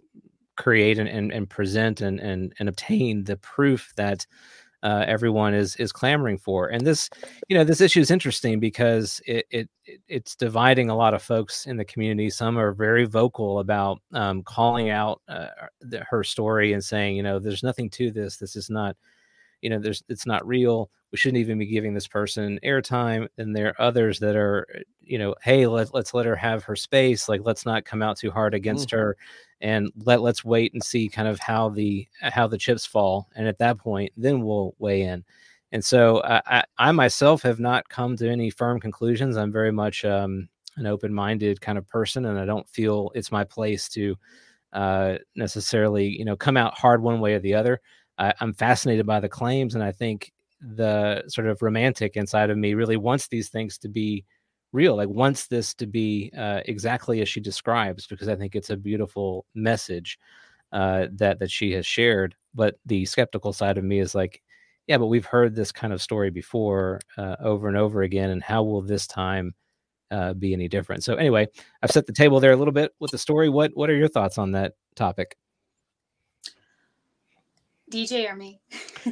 create and, and, and present and, and and obtain the proof that uh, everyone is is clamoring for. And this, you know, this issue is interesting because it, it it's dividing a lot of folks in the community. Some are very vocal about um, calling out uh, the, her story and saying, you know, there's nothing to this. This is not, you know, there's it's not real. We shouldn't even be giving this person airtime. And there are others that are, you know, hey, let, let's let her have her space. Like, let's not come out too hard against mm-hmm. her and let let's wait and see kind of how the how the chips fall and at that point then we'll weigh in and so uh, I, I myself have not come to any firm conclusions i'm very much um, an open-minded kind of person and i don't feel it's my place to uh, necessarily you know come out hard one way or the other I, i'm fascinated by the claims and i think the sort of romantic inside of me really wants these things to be real like wants this to be uh, exactly as she describes because i think it's a beautiful message uh, that that she has shared. But the skeptical side of me is like yeah but we've heard this kind of story before uh, over and over again and how will this time uh, be any different? So anyway i've set the table there a little bit with the story. What what are your thoughts on that topic DJ or me?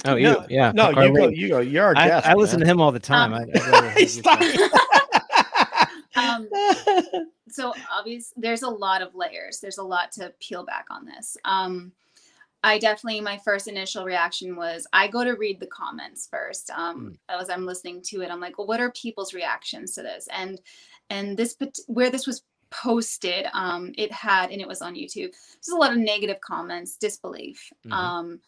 Oh, you? No, yeah. No, you go, you go. You're our guest. I, I listen to him all the time. Um, I, um, so obvious there's a lot of layers there's a lot to peel back on this um, i definitely my first initial reaction was i go to read the comments first um, mm. as i'm listening to it i'm like well what are people's reactions to this and and this where this was posted um, it had and it was on youtube there's a lot of negative comments disbelief mm-hmm. um,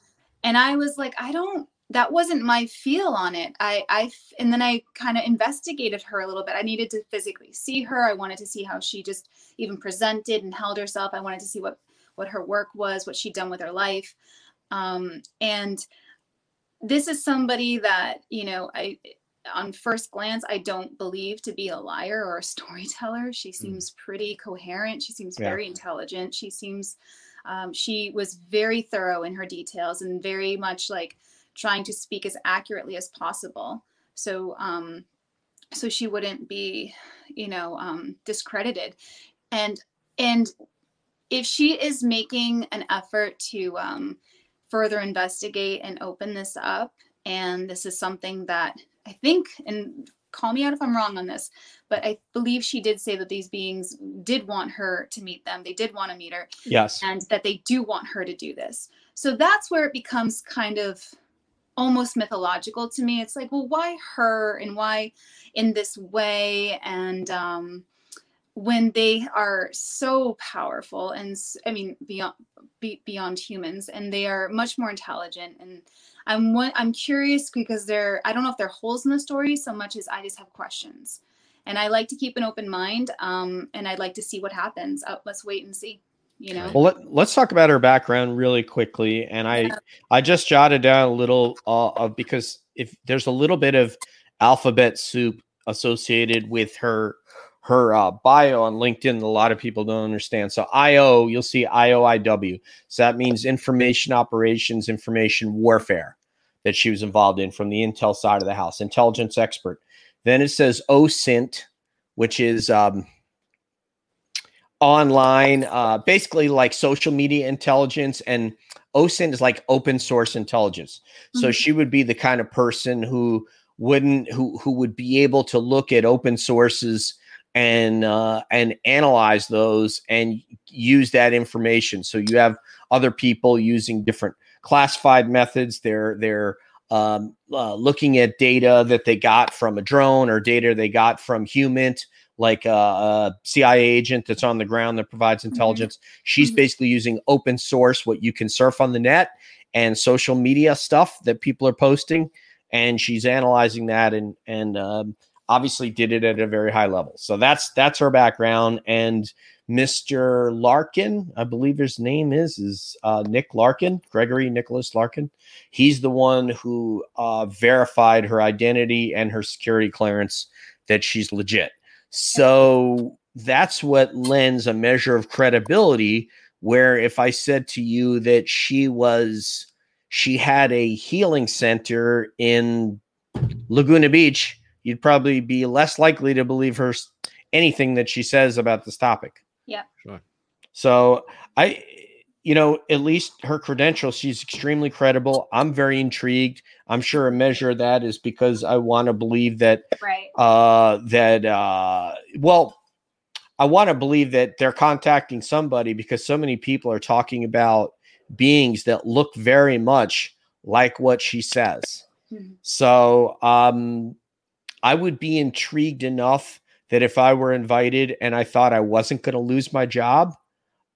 and i was like i don't that wasn't my feel on it. I, I, and then I kind of investigated her a little bit. I needed to physically see her. I wanted to see how she just even presented and held herself. I wanted to see what, what her work was, what she'd done with her life. Um, and this is somebody that, you know, I, on first glance, I don't believe to be a liar or a storyteller. She mm. seems pretty coherent. She seems yeah. very intelligent. She seems, um, she was very thorough in her details and very much like, trying to speak as accurately as possible. So, um, so she wouldn't be, you know, um, discredited. And and if she is making an effort to um, further investigate and open this up, and this is something that I think, and call me out if I'm wrong on this, but I believe she did say that these beings did want her to meet them. They did want to meet her. Yes. And that they do want her to do this. So that's where it becomes kind of almost mythological to me. It's like, well, why her and why in this way? And um, when they are so powerful and I mean beyond be, beyond humans, and they are much more intelligent. And I'm one, I'm curious because they're I don't know if they're holes in the story so much as I just have questions. And I like to keep an open mind, um, and I'd like to see what happens. Uh, let's wait and see you know? Well let, let's talk about her background really quickly. And i yeah. i just jotted down a little uh, of because if there's a little bit of alphabet soup associated with her her uh, bio on linkedin a lot of people don't understand. So io you'll see ioiw so that means information operations information warfare that she was involved in from the intel side of the house. Intelligence expert then it says osint which is um, online, uh, basically like social media intelligence, and OSINT is like open source intelligence. Mm-hmm. So she would be the kind of person who wouldn't who who would be able to look at open sources and uh, and analyze those and use that information. So you have other people using different classified methods. They're they're um, uh, looking at data that they got from a drone or data they got from human like a, a, CIA agent that's on the ground that provides mm-hmm. intelligence. Mm-hmm. She's mm-hmm. basically using open source, what you can surf on the net and social media stuff that people are posting, and she's analyzing that and and um, obviously did it at a very high level. So that's that's her background. And Mr. Larkin, I believe his name is is uh, Nick Larkin, Gregory Nicholas Larkin. He's the one who uh, verified her identity and her security clearance that she's legit. So that's what lends a measure of credibility. Where if I said to you that she was, she had a healing center in Laguna Beach, you'd probably be less likely to believe her anything that she says about this topic. Yeah. Sure. So I, you know, at least her credentials, she's extremely credible. I'm very intrigued. I'm sure a measure of that is because I want to believe that, Right. uh, that, uh, well, I want to believe that they're contacting somebody because so many people are talking about beings that look very much like what she says. Mhm. So, um, I would be intrigued enough that if I were invited and I thought I wasn't going to lose my job,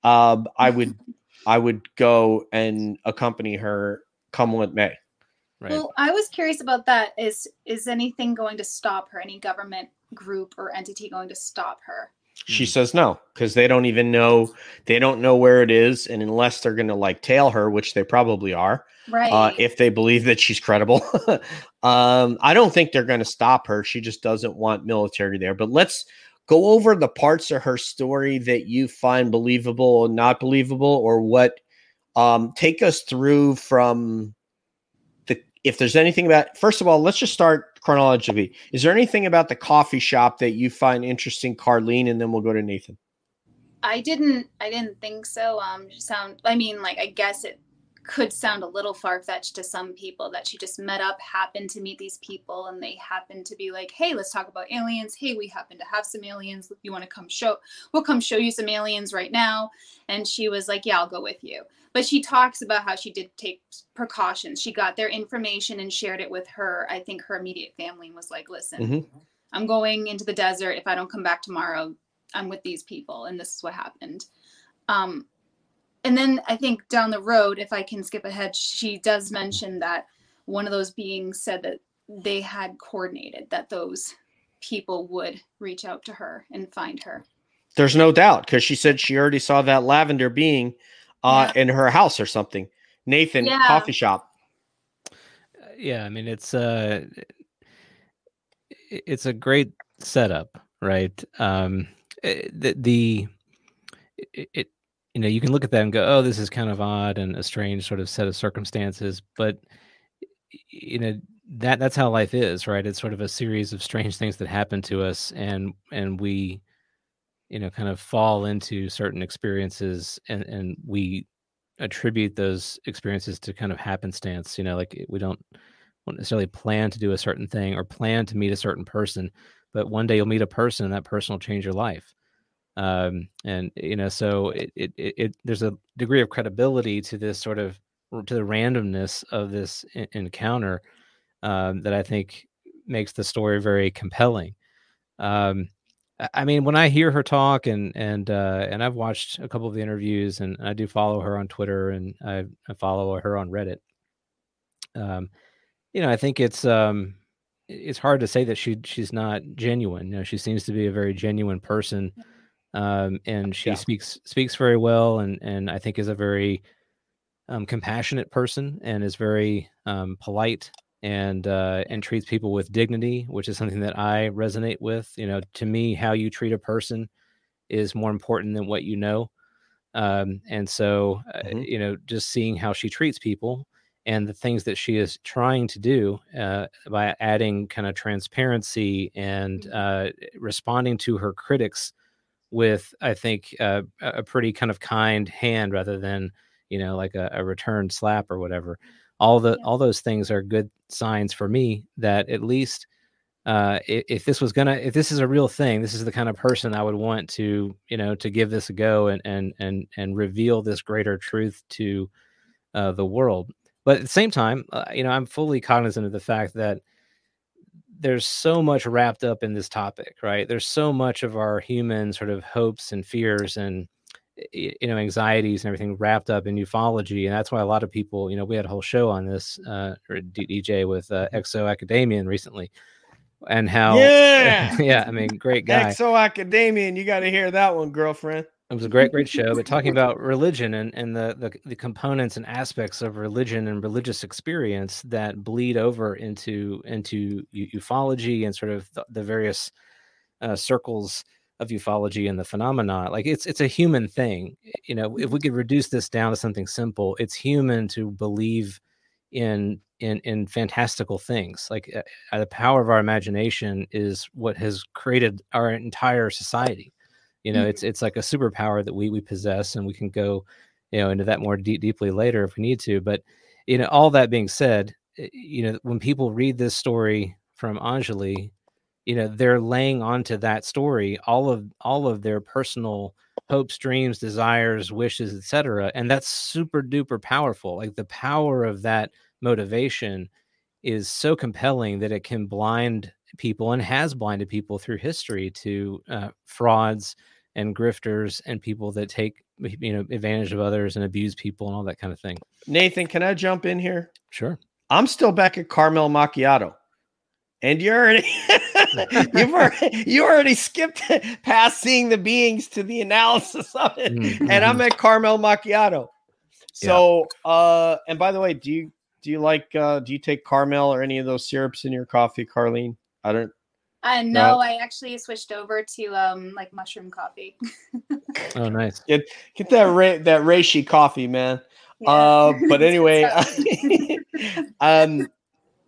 um, I would I would go and accompany her come what may. Right. Well, I was curious about that. Is is anything going to stop her? Any government group or entity going to stop her? She Mhm. says no because they don't even know they don't know where it is, and unless they're going to like tail her, which they probably are, Right. uh, if they believe that she's credible. um, I don't think they're going to stop her. She just doesn't want military there. But let's go over the parts of her story that you find believable or not believable, or what. Um, take us through from the if there's anything about. First of all, let's just start chronologically. Is there anything about the coffee shop that you find interesting, Carlene, and then we'll go to Nathan. I didn't I didn't think so. Um sound I mean like I guess it could sound a little far fetched to some people that she just met up, happened to meet these people, and they happened to be like, "Hey, let's talk about aliens. Hey, we happen to have some aliens. If you want to come show? We'll come show you some aliens right now." And she was like, "Yeah, I'll go with you." But she talks about how she did take precautions. She got their information and shared it with her. I think her immediate family was like, "Listen, Mhm. I'm going into the desert. If I don't come back tomorrow, I'm with these people, and this is what happened." Um, and then I think down the road, if I can skip ahead, she does mention that one of those beings said that they had coordinated that those people would reach out to her and find her. There's no doubt because she said she already saw that lavender being uh, in her house or something. Nathan, Yeah. coffee shop. Uh, yeah i mean it's uh i- it's a great setup right um eh, the, the it, it you know you can look at that and go oh this is kind of odd and a strange sort of set of circumstances but you know that that's how life is right? It's sort of a series of strange things that happen to us and and we you know kind of fall into certain experiences and and we attribute those experiences to kind of happenstance you know like we don't won't necessarily plan to do a certain thing or plan to meet a certain person but one day you'll meet a person and that person will change your life um and you know so it it, it, there's a degree of credibility to this sort of to the randomness of this en- encounter um that i think makes the story very compelling um I- I mean, when I hear her talk, and and uh, and I've watched a couple of the interviews, and I do follow her on Twitter, and I, I follow her on Reddit. Um, you know, I think it's um, it's hard to say that she she's not genuine. You know, she seems to be a very genuine person, um, and she Yeah. speaks speaks very well, and and I think is a very um, compassionate person, and is very um, polite and uh, and treats people with dignity, which is something that I resonate with. You know, to me, how you treat a person is more important than what you know. Um, and so, uh, Mhm. you know, just seeing how she treats people and the things that she is trying to do uh, by adding kind of transparency and uh, responding to her critics with, I think, uh, a pretty kind of kind hand rather than, you know, like a, a return slap or whatever. All the Yeah. all those things are good signs for me that at least uh if, if this was gonna if this is a real thing this is the kind of person i would want to you know to give this a go and and and and reveal this greater truth to uh the world but at the same time uh, you know i'm fully cognizant of the fact that there's so much wrapped up in this topic right there's so much of our human sort of hopes and fears and you know anxieties and everything wrapped up in ufology and that's why a lot of people you know we had a whole show on this uh or dj with uh, exo academian recently and how Yeah. yeah i mean great guy Exo Academian, you got to hear that one, girlfriend. It was a great great show but talking about religion and and the, the the components and aspects of religion and religious experience that bleed over into into ufology and sort of the, the various uh, circles of ufology and the phenomena. Like it's it's a human thing. You know if we could reduce this down to something simple it's human to believe in in in fantastical things. Like uh, the power of our imagination is what has created our entire society you know Mhm. it's it's like a superpower that we we possess and we can go you know into that more deep, deeply later if we need to but you know all that being said eh, you know when people read this story from anjali you know they're laying onto that story all of all of their personal hopes dreams desires wishes etc and that's super duper powerful like the power of that motivation is so compelling that it can blind people and has blinded people through history to uh, frauds and grifters and people that take you know advantage of others and abuse people and all that kind of thing Nathan, can I jump in here? sure I'm still back at Carmel Macchiato. And you already you've already you already skipped past seeing the beings to the analysis of it. Mhm, And I'm mhm. at Carmel Macchiato. So uh and by the way, do you do you like uh do you take Carmel or any of those syrups in your coffee, Carlene? I don't Uh, No. no, I actually switched over to um like mushroom coffee. oh nice get get that ra- that reishi coffee, man. Yeah. Uh, but anyway, um,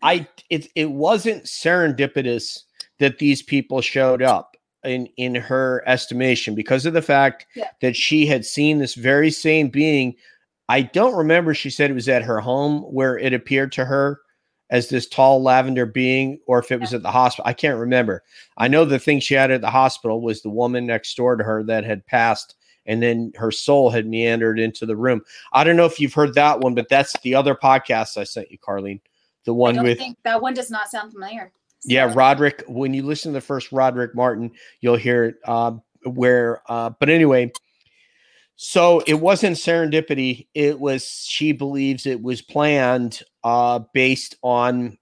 I it it wasn't serendipitous that these people showed up in in her estimation because of the fact Yeah. that she had seen this very same being. I don't remember. She said it was at her home where it appeared to her as this tall lavender being, or if it was at the hospital. I can't remember. I know the thing she had at the hospital was the woman next door to her that had passed, and then her soul had meandered into the room. I don't know if you've heard that one, but that's the other podcast I sent you, Carlene. The one with think that one does not sound familiar. yeah, Roderick. When you listen to the first Roderick Martin, you'll hear it. Uh, where, uh, but anyway, so it wasn't serendipity. It was she believes it was planned, uh, based on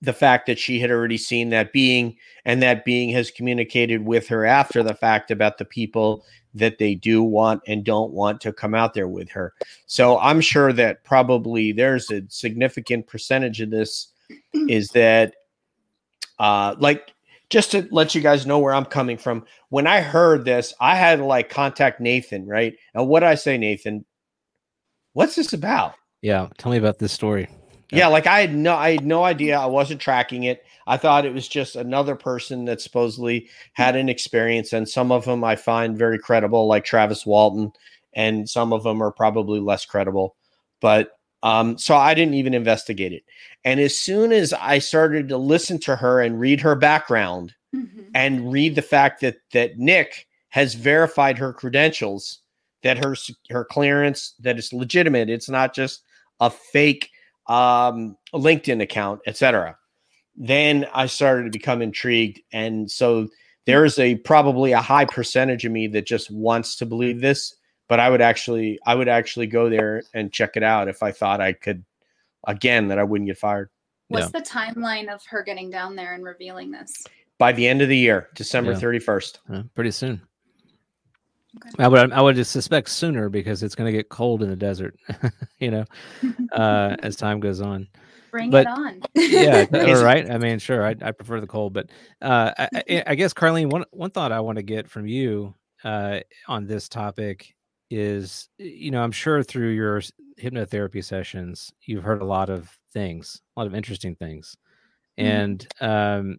the fact that she had already seen that being, and that being has communicated with her after the fact about the people that they do want and don't want to come out there with her. So I'm sure that probably there's a significant percentage of this is that uh like just to let you guys know where I'm coming from. When I heard this, I had to like contact Nathan, right? And what did I say, Nathan? What's this about? Yeah tell me about this story Yeah, like I had no I had no idea. I wasn't tracking it. I thought it was just another person that supposedly had an experience, and some of them I find very credible, like Travis Walton, and some of them are probably less credible. But um, so I didn't even investigate it. And as soon as I started to listen to her and read her background Mhm. and read the fact that that Nick has verified her credentials, that her her clearance that it's legitimate, it's not just a fake um, LinkedIn account, etc. Then I started to become intrigued, and so there's a probably a high percentage of me that just wants to believe this, but I would actually I would actually go there and check it out if I thought I could again that I wouldn't get fired What's Yeah. the timeline of her getting down there and revealing this? by the end of the year, December Yeah. 31st. Uh, pretty soon Okay. I would I would just suspect sooner because it's going to get cold in the desert, you know, uh, as time goes on. Bring but- it on. Yeah, all right. I mean, sure, I, I prefer the cold, but uh, I, I, I guess Carlene, one one thought I want to get from you uh, on this topic is, you know, I'm sure through your hypnotherapy sessions, you've heard a lot of things, a lot of interesting things, Mhm. and um,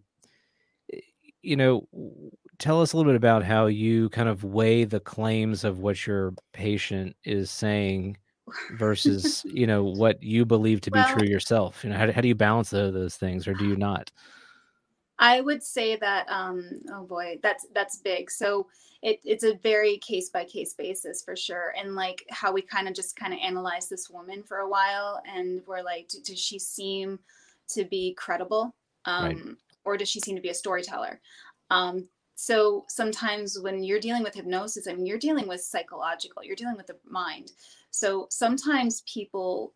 you know, w- tell us a little bit about how you kind of weigh the claims of what your patient is saying versus you know what you believe to be Well- true yourself you know how, do- how do you balance tho- those things or do you not I would say that um oh boy, that's that's big. So it, it's a very case by case basis for sure. And like how we kind of just kind of analyze this woman for a while and we're like, does she seem to be credible? Um Right. or does she seem to be a storyteller? Um so sometimes when you're dealing with hypnosis, I mean you're dealing with psychological, you're dealing with the mind. So sometimes people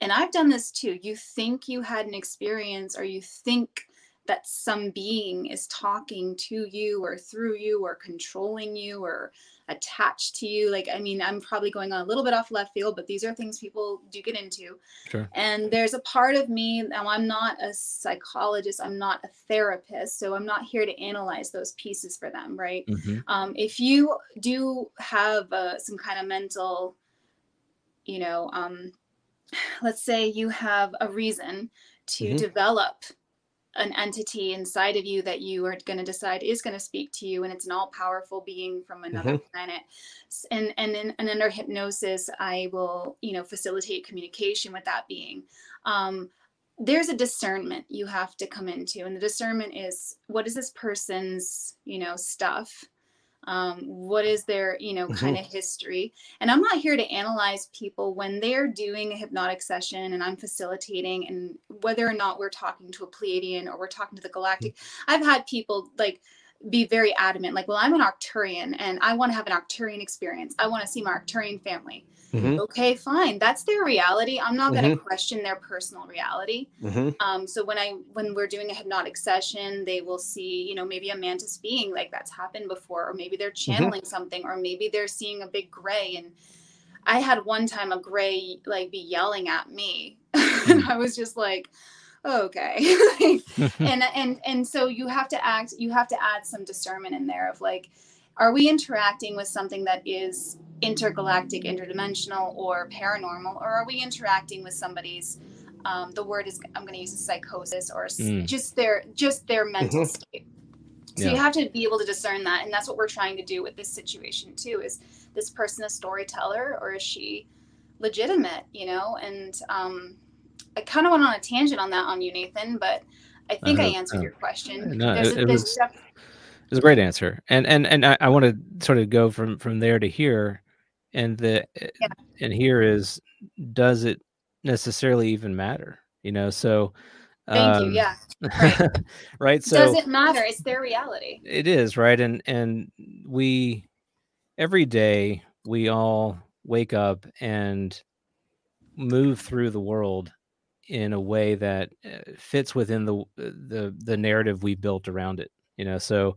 and I've done this too. You think you had an experience or you think that some being is talking to you or through you or controlling you or attached to you. Like, I mean, I'm probably going on a little bit off left field, but these are things people do get into. Sure. And there's a part of me, now I'm not a psychologist, I'm not a therapist, so I'm not here to analyze those pieces for them, right? Mm-hmm. Um, if you do have uh, some kind of mental, you know, um, let's say you have a reason to Mhm. develop an entity inside of you that you are going to decide is going to speak to you and it's an all-powerful being from another planet. And and, in, and under hypnosis i will you know facilitate communication with that being. Um, there's a discernment you have to come into and the discernment is what is this person's you know stuff um, what is their you know kind of history. And i'm not here to analyze people. When they're doing a hypnotic session and i'm facilitating and whether or not we're talking to a pleiadian or we're talking to the galactic i've had people like be very adamant like well i'm an arcturian and i want to have an arcturian experience i want to see my arcturian family Mhm. okay fine that's their reality i'm not going Mm-hmm. to question their personal reality Mhm. um, so when I when we're doing a hypnotic session, they will see, you know, maybe a mantis being like that's happened before, or maybe they're channeling something, or maybe they're seeing a big gray. And I had one time a gray like be yelling at me, and I was just like, okay. and and and so you have to act you have to add some discernment in there of like are we interacting with something that is intergalactic interdimensional or paranormal or are we interacting with somebody's um, the word is i'm going to use a psychosis or Mm. just their just their mental Mhm. state so you have to be able to discern that and that's what we're trying to do with this situation too is this person a storyteller or is she legitimate you know and um, i kind of went on a tangent on that on you nathan but i think i Uh, answered uh, your question no, There's it- it there's was- def- It was a great answer, and and and I, I want to sort of go from from there to here, and the Yeah. and here is does it necessarily even matter? You know, so thank you um, yeah right. right. So does it matter it's their reality it is right, and and we every day we all wake up and move through the world in a way that uh, fits within the the the narrative we built around it. You know, so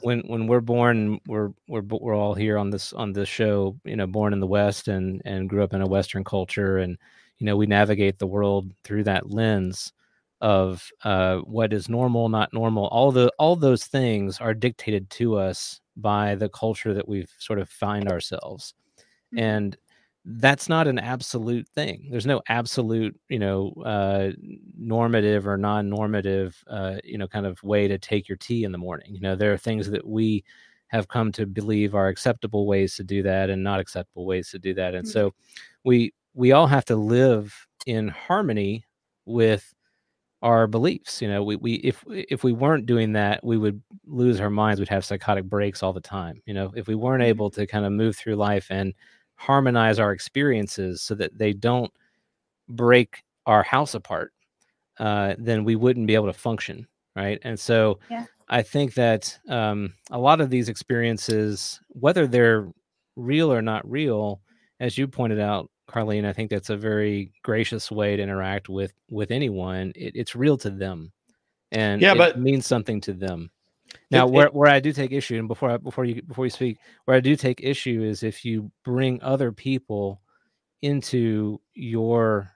when when we're born we're we're we're all here on this on this show you know born in the west and and grew up in a western culture and you know we navigate the world through that lens of uh what is normal not normal all the all those things are dictated to us by the culture that we've sort of find ourselves Mhm. and that's not an absolute thing. There's no absolute you know uh normative or non-normative uh you know kind of way to take your tea in the morning. You know there are things that we have come to believe are acceptable ways to do that and not acceptable ways to do that. And Mhm. so we we all have to live in harmony with our beliefs. You know we, we if if we weren't doing that we would lose our minds. We'd have psychotic breaks all the time you know. If we weren't Mhm. able to kind of move through life and harmonize our experiences so that they don't break our house apart uh, then we wouldn't be able to function right? And so Yeah. i think that um, a lot of these experiences whether they're real or not real as you pointed out carlene i think that's a very gracious way to interact with with anyone. It, it's real to them and Yeah, it but- means something to them now It- where, it- where i do take issue and before I, before you before you speak where i do take issue is if you bring other people into your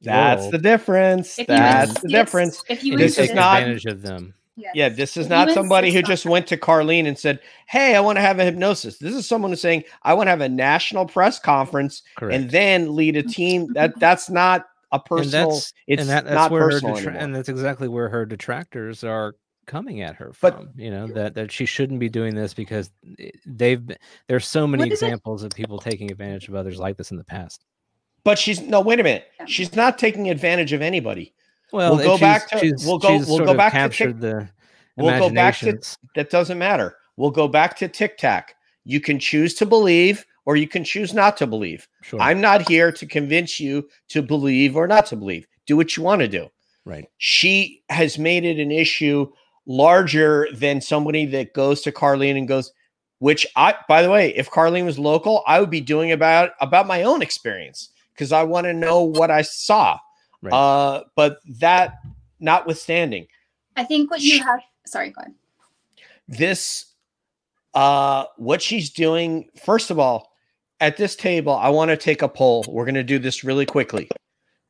That's world, the difference. That's insist- the difference. if you This is take insist- not- advantage of them yes. Yeah, this is If not somebody who just went to Carlene and said, "Hey, I want to have a hypnosis." This is someone who's saying, "I want to have a national press conference correct and then lead a team." That mm-hmm. that's not a and personal. that's it's and that, that's not where personal detra- anymore. and that's exactly where her detractors are coming at her But- from you know that that she shouldn't be doing this because eh, they've been- there's so many What is it- examples of people taking advantage of others like this in the past But she's no. Wait a minute. She's not taking advantage of anybody. well We'll go back to- we'll go- we'll go of back to the We'll go back to that. Doesn't matter. We'll go back to Tic Tac. You can choose to believe or you can choose not to believe. sure I'm not here to convince you to believe or not to believe. Do what you want to do. right she has made it an issue larger than somebody that goes to Carlene and goes, which I by the way, if Carlene was local, I would be doing about about my own experience because I want to know what I saw. Right. Uh, but that notwithstanding, I think what you have. Sorry, go ahead. This, uh, what she's doing. First of all, at this table, I want to take a poll. We're going to do this really quickly.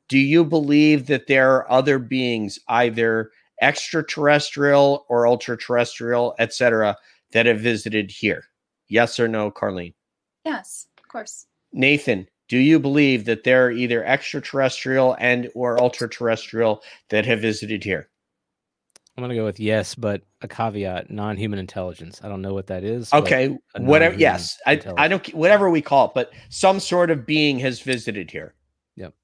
Do you believe that there are other beings, either extraterrestrial or ultra terrestrial, etc., that have visited here? Yes or no, Carlene? Yes, of course. Nathan, do you believe that there are either extraterrestrial and or ultra terrestrial that have visited here? I'm gonna go with yes, but a caveat: non-human intelligence. I don't know what that is. Okay, whatever. Yes, I, I don't whatever we call it, but some sort of being has visited here. Yep.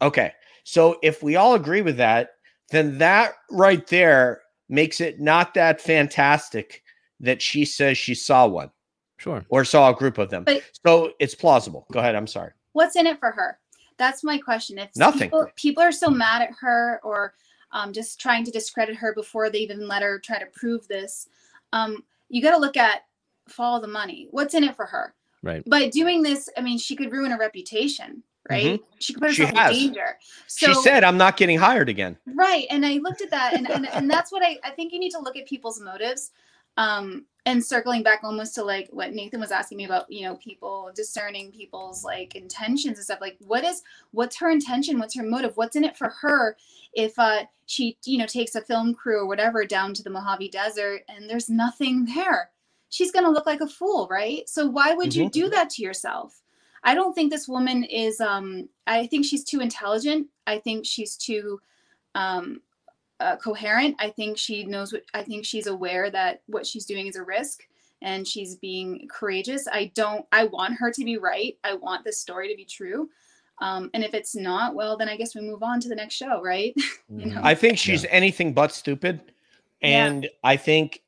Okay, so if we all agree with that, then that right there makes it not that fantastic that she says she saw one Sure. or saw a group of them. But- so it's plausible. Go ahead. I'm sorry. What's in it for her? That's my question. If Nothing. People, people are so mad at her or um, just trying to discredit her before they even let her try to prove this. Um, you got to look at follow the money. What's in it for her? Right. By doing this, I mean, she could ruin her reputation, right? She could put Mm-hmm. Herself in danger. So, she said, "I'm not getting hired again." Right. And I looked at that and, and, and that's what I, I think you need to look at people's motives. Um, and circling back almost to like what Nathan was asking me about, you know, people discerning people's like intentions and stuff. Like what is what's her intention? What's her motive? What's in it for her if uh she, you know, takes a film crew or whatever down to the Mojave Desert and there's nothing there? She's gonna look like a fool, right? So why would you Mhm. do that to yourself? I don't think this woman is um I think she's too intelligent. I think she's too um uh, coherent. I think she knows what I think she's aware that what she's doing is a risk and she's being courageous. I don't I want her to be right. I want this story to be true. Um, and if it's not, well, then I guess we move on to the next show, right? You know? I think she's anything but stupid, Yeah. and I think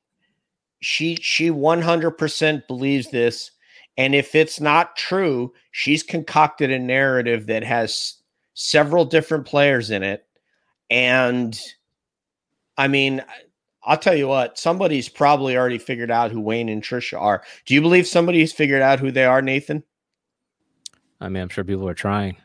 she she 100% believes this. And if it's not true, she's concocted a narrative that has several different players in it. And I mean, I'll tell you what, somebody's probably already figured out who Wayne and Trisha are. Do you believe somebody's figured out who they are, Nathan? I mean, I'm sure people are trying.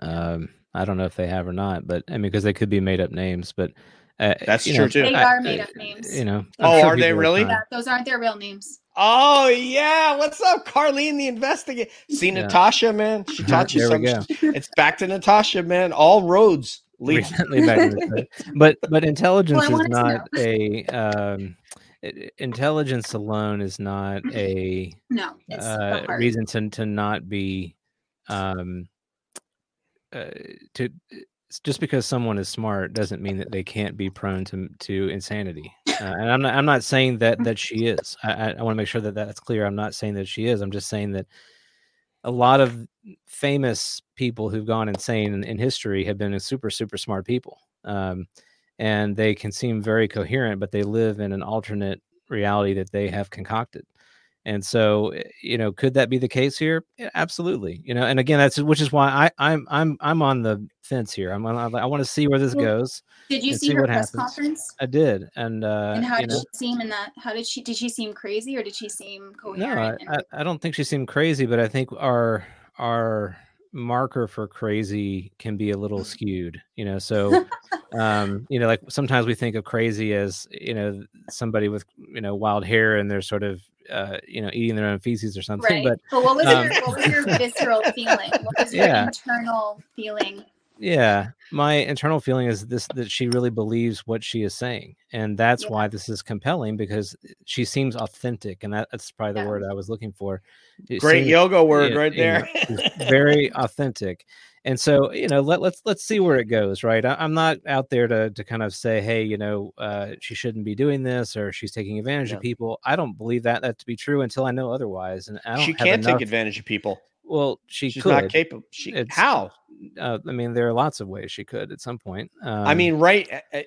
Um, I don't know if they have or not, but I mean, because they could be made up names. But uh, That's you true, know, too. They I- are made up names. You know. Oh, are they really? trying. yeah, those aren't their real names. Oh yeah, what's up, Carlene the investigator? See Yeah. Natasha, man. She taught you something. It's back to Natasha, man. All roads lead. Recently back in but but intelligence Well, is not a um, intelligence alone is not a No, it's uh, reason to to not be um uh, to just because someone is smart doesn't mean that they can't be prone to to insanity. Uh, and I'm not I'm not saying that that she is. I I, want to make sure that that's clear. I'm not saying that she is. I'm just saying that a lot of famous people who've gone insane in, in history have been super super smart people. Um, and they can seem very coherent, but they live in an alternate reality that they have concocted. And so, eh, you know, could that be the case here? Yeah, absolutely. You know, and again, that's which is why I, I'm I'm I'm on the fence here. I'm on, I want to see where this goes. Did you see, see her press happens. conference? I did, and uh, and how did know, she seem in that? How did she? Did she seem crazy or did she seem no, I, coherent? and- I, I don't think she seemed crazy, but I think our our marker for crazy can be a little skewed. You know, so um, you know, like sometimes we think of crazy as you know somebody with you know wild hair and they're sort of uh, you know eating their own feces or something. right. But what was um, your what was your visceral feeling? What was your Yeah. internal feeling? Yeah my internal feeling is this that she really believes what she is saying and that's Yeah. why this is compelling because she seems authentic and that, that's probably the Yeah. word i was looking for It Great seems- yoga word right there. very authentic and so you know let, let's let's see where it goes right I, i'm not out there to to kind of say hey you know uh she shouldn't be doing this or she's taking advantage Yeah. of people i don't believe that that to be true until i know otherwise and i don't she can't enough, take advantage of people. Well she She's could not capable. She It's- how? uh, i mean there are lots of ways she could at some point um, I mean, right? uh, uh,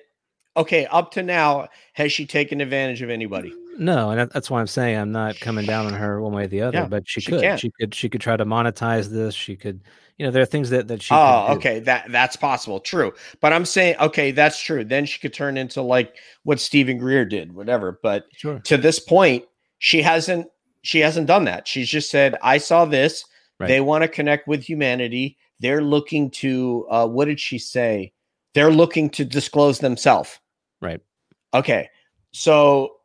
Okay, up to now, has she taken advantage of anybody? No, and that's why I'm saying I'm not coming down on her one way or the other. Yeah, but she, she could, can. she could, she could try to monetize this. She could, you know, there are things that that she. oh, do. okay, that that's possible. True, but I'm saying, okay, that's true. Then she could turn into like what Steven Greer did, whatever. But sure. to this point, she hasn't she hasn't done that. She's just said, "I saw this. Right. They want to connect with humanity. They're looking to uh, what did she say? They're looking to disclose themselves." Right. Okay. So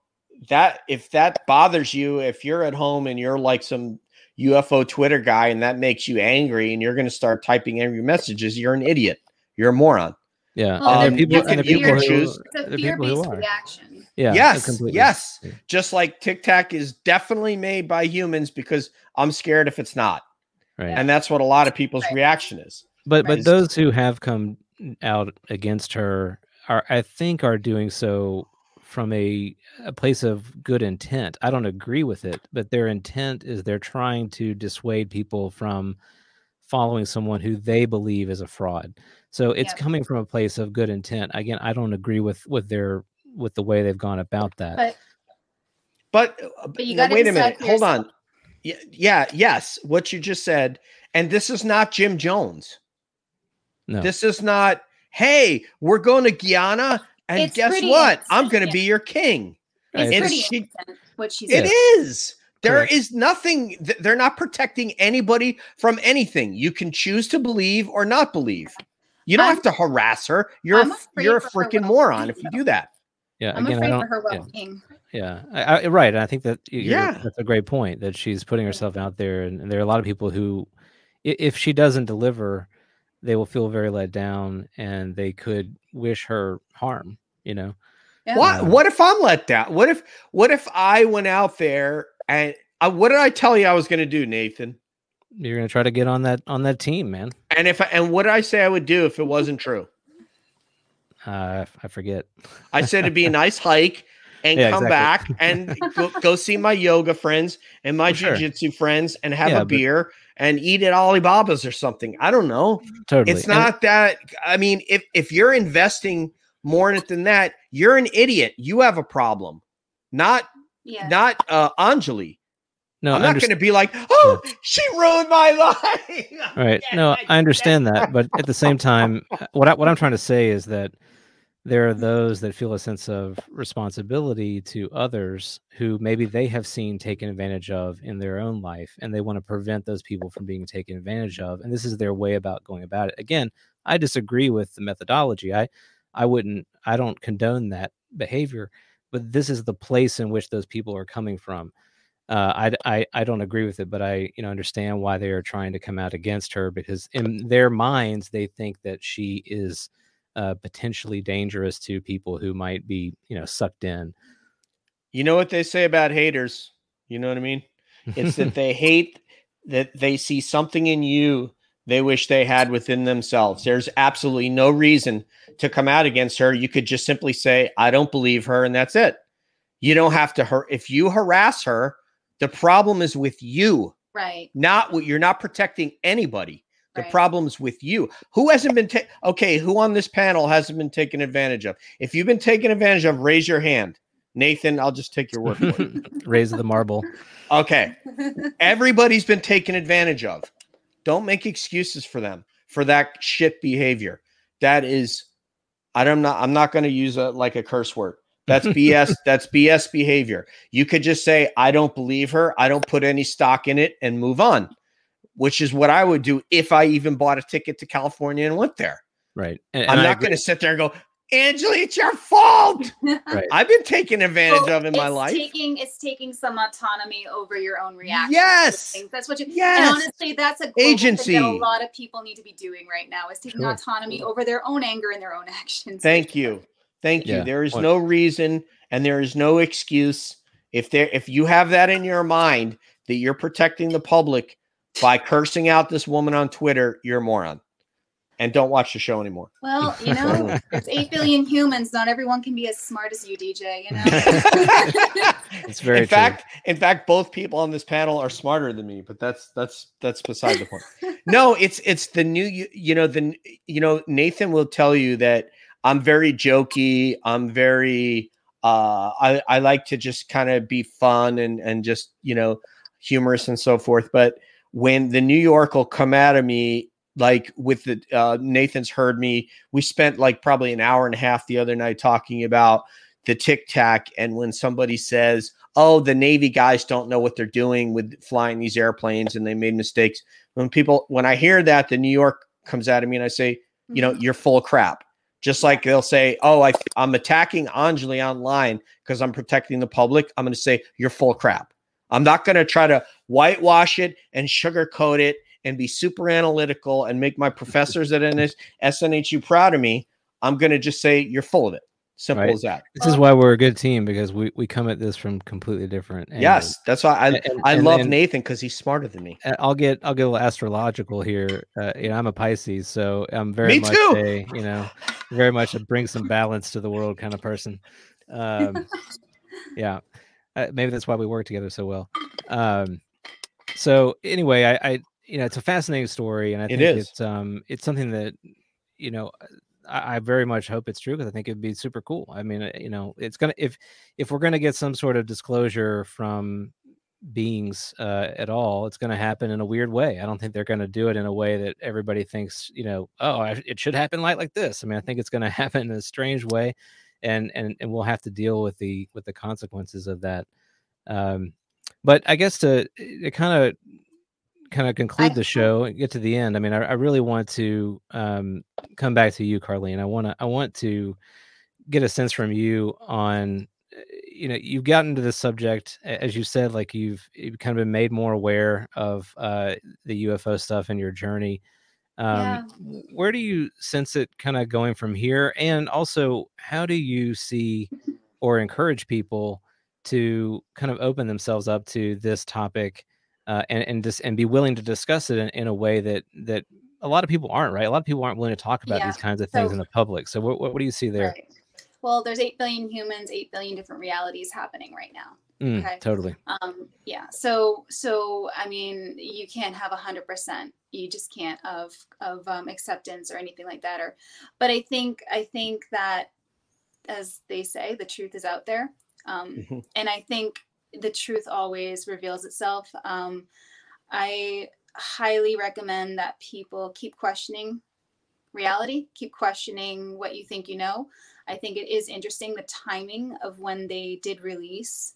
that if that bothers you, if you're at home and you're like some UFO Twitter guy and that makes you angry and you're going to start typing angry messages, you're an idiot. You're a moron. Yeah, Well, and there are Um, people, you and can- there are you people can who- choose- It's a are people who fear-based are. reaction. Yeah, yes. completely. Yes. Just like Tic Tac is definitely made by humans because I'm scared if it's not. Right. And that's what a lot of people's Right. reaction is. but but Right. those who have come out against her are i think are doing so from a, a place of good intent i don't agree with it but their intent is they're trying to dissuade people from following someone who they believe is a fraud so it's Yep. coming from a place of good intent again i don't agree with with their with the way they've gone about that But But, uh, But you no, gotta wait a minute. for Hold on. Yeah, yeah, yes, what you just said. And this is not Jim Jones. no This is not, hey, we're going to Guyana, and It's guess what? I'm going to be your king. it's It's- pretty she- innocent what she's It Yeah. is. There is Correct. nothing, th- they're not protecting anybody from anything. You can choose to believe or not believe. You don't I'm- have to harass her. You're I'm a, you're a freaking moron if you do that. yeah I'm again i afraid don't for her well-being. Yeah, I, I, right. And I think that you're, Yeah. that's a great point that she's putting herself out there, and, and there are a lot of people who, if she doesn't deliver, they will feel very let down, and they could wish her harm. You know, Yeah. What what if I'm let down? What if what if I went out there and uh, what did I tell you I was going to do, Nathan? you're gonna try to get on that on that team, man. And if I, and what did I say I would do if it wasn't true? Uh, I forget. I said it'd be a nice hike and Yeah, come exactly. back and go, go see my yoga friends and my Oh, sure. friends and have Yeah, a but- beer and eat at Alibaba's or something. I don't know. Totally. It's And- not that. I mean, if if you're investing more in it than that, you're an idiot. You have a problem. Not Yeah. not uh Anjali. no, I'm not going to be like, oh, she ruined my life. Right. Yeah, No, I- I understand that, but at the same time, uh, what I, what I'm trying to say is that there are those that feel a sense of responsibility to others who maybe they have seen taken advantage of in their own life, and they want to prevent those people from being taken advantage of. And this is their way about going about it. Again, I disagree with the methodology. I I wouldn't. I don't condone that behavior, but this is the place in which those people are coming from uh, I, I I don't agree with it, but I you know understand why they are trying to come out against her because in their minds they think that she is uh, potentially dangerous to people who might be you know sucked in. You know what they say about haters? You know what I mean? It's that they hate that they see something in you they wish they had within themselves. There's absolutely no reason to come out against her. You could just simply say, I don't believe her, and that's it. You don't have to hurt. If you harass her, the problem is with you, Right. not what you're not protecting anybody. The Right. problem's with you. Who hasn't been ta- okay? Who on this panel hasn't been taken advantage of? If you've been taken advantage of, raise your hand. Nathan, I'll just take your word for it. Raise the marble. Okay. Everybody's been taken advantage of. Don't make excuses for them for that shit behavior. That is, I don't not. I'm not going to use a like a curse word. That's BS. that's BS behavior. You could just say, I don't believe her. I don't put any stock in it, and move on. Which is what I would do if I even bought a ticket to California and went there. Right. And, I'm not going to sit there and go, Angela, it's your fault. Right. I've been taken advantage Well, of in my life. Taking it's taking some autonomy over your own reactions. to Yes. That's what you. Yes. And honestly, that's a global thing Agency. that a lot of people need to be doing right now is taking Sure. autonomy over their own anger and their own actions. Thank you. Thank you. Yeah, There is point. no reason and there is no excuse if there if you have that in your mind that you're protecting the public by cursing out this woman on Twitter, you're a moron. And don't watch the show anymore. Well, you know, there's eight billion humans. Not everyone can be as smart as you, DJ. You know. It's very in true. fact, in fact, both people on this panel are smarter than me, but that's that's that's beside the point. No, it's it's the new you, you know the you know Nathan will tell you that I'm very jokey. I'm very uh I I like to just kind of be fun and and just you know humorous and so forth. But when the New York will come out of me like with the uh, Nathan's heard me. We spent like probably an hour and a half the other night talking about the tic tac. And when somebody says, "Oh, the Navy guys don't know what they're doing with flying these airplanes and they made mistakes," when people when I hear that, the New York comes out of me and I say, "You know, you're full of crap." Just like they'll say, "Oh, I, I'm attacking Anjali online because I'm protecting the public." I'm going to say you're full of crap. I'm not going to try to whitewash it and sugarcoat it and be super analytical and make my professors at NS- SNHU proud of me. I'm going to just say you're full of it. Simple Right. as that. This is why we're a good team because we, we come at this from completely different. angles. Yes, that's why I And- and- I and love then- Nathan because he's smarter than me. I'll get I'll get a little astrological here. Uh, you know, I'm a Pisces, so I'm very Me much too. a you know very much a bring some balance to the world kind of person. Um, yeah, uh, maybe that's why we work together so well. Um, so anyway, I, I you know it's a fascinating story, and I think is. it's um it's something that you know I, I very much hope it's true because I think it'd be super cool. I mean, uh, you know, it's gonna if if we're gonna get some sort of disclosure from beings uh, at all, it's going to happen in a weird way. I don't think they're going to do it in a way that everybody thinks, you know, oh, I, it should happen like like this. I mean, I think it's going to happen in a strange way, and and and we'll have to deal with the with the consequences of that. Um, but I guess to kind of kind of conclude I- the show and get to the end. I mean, I, I really want to um, come back to you, Carlene. I want to I want to get a sense from you on uh, you know you've gotten to this subject as you said like you've you've kind of been made more aware of uh the ufo stuff in your journey um Yeah. where do you sense it kind of going from here and also how do you see or encourage people to kind of open themselves up to this topic uh, and and just and be willing to discuss it in, in a way that that a lot of people aren't right a lot of people aren't willing to talk about Yeah. these kinds of things So- in the public so what, what, do you see there Right. Well, there's 8 billion humans, 8 billion different realities happening right now. Mm, okay. totally Um, yeah. So, so, I mean, you can't have a hundred percent. You just can't of, of, um, acceptance or anything like that. Or, but I think, I think that as they say, the truth is out there. Um, Mhm. and I think the truth always reveals itself. Um, I highly recommend that people keep questioning reality, keep questioning what you think you know. I think it is interesting the timing of when they did release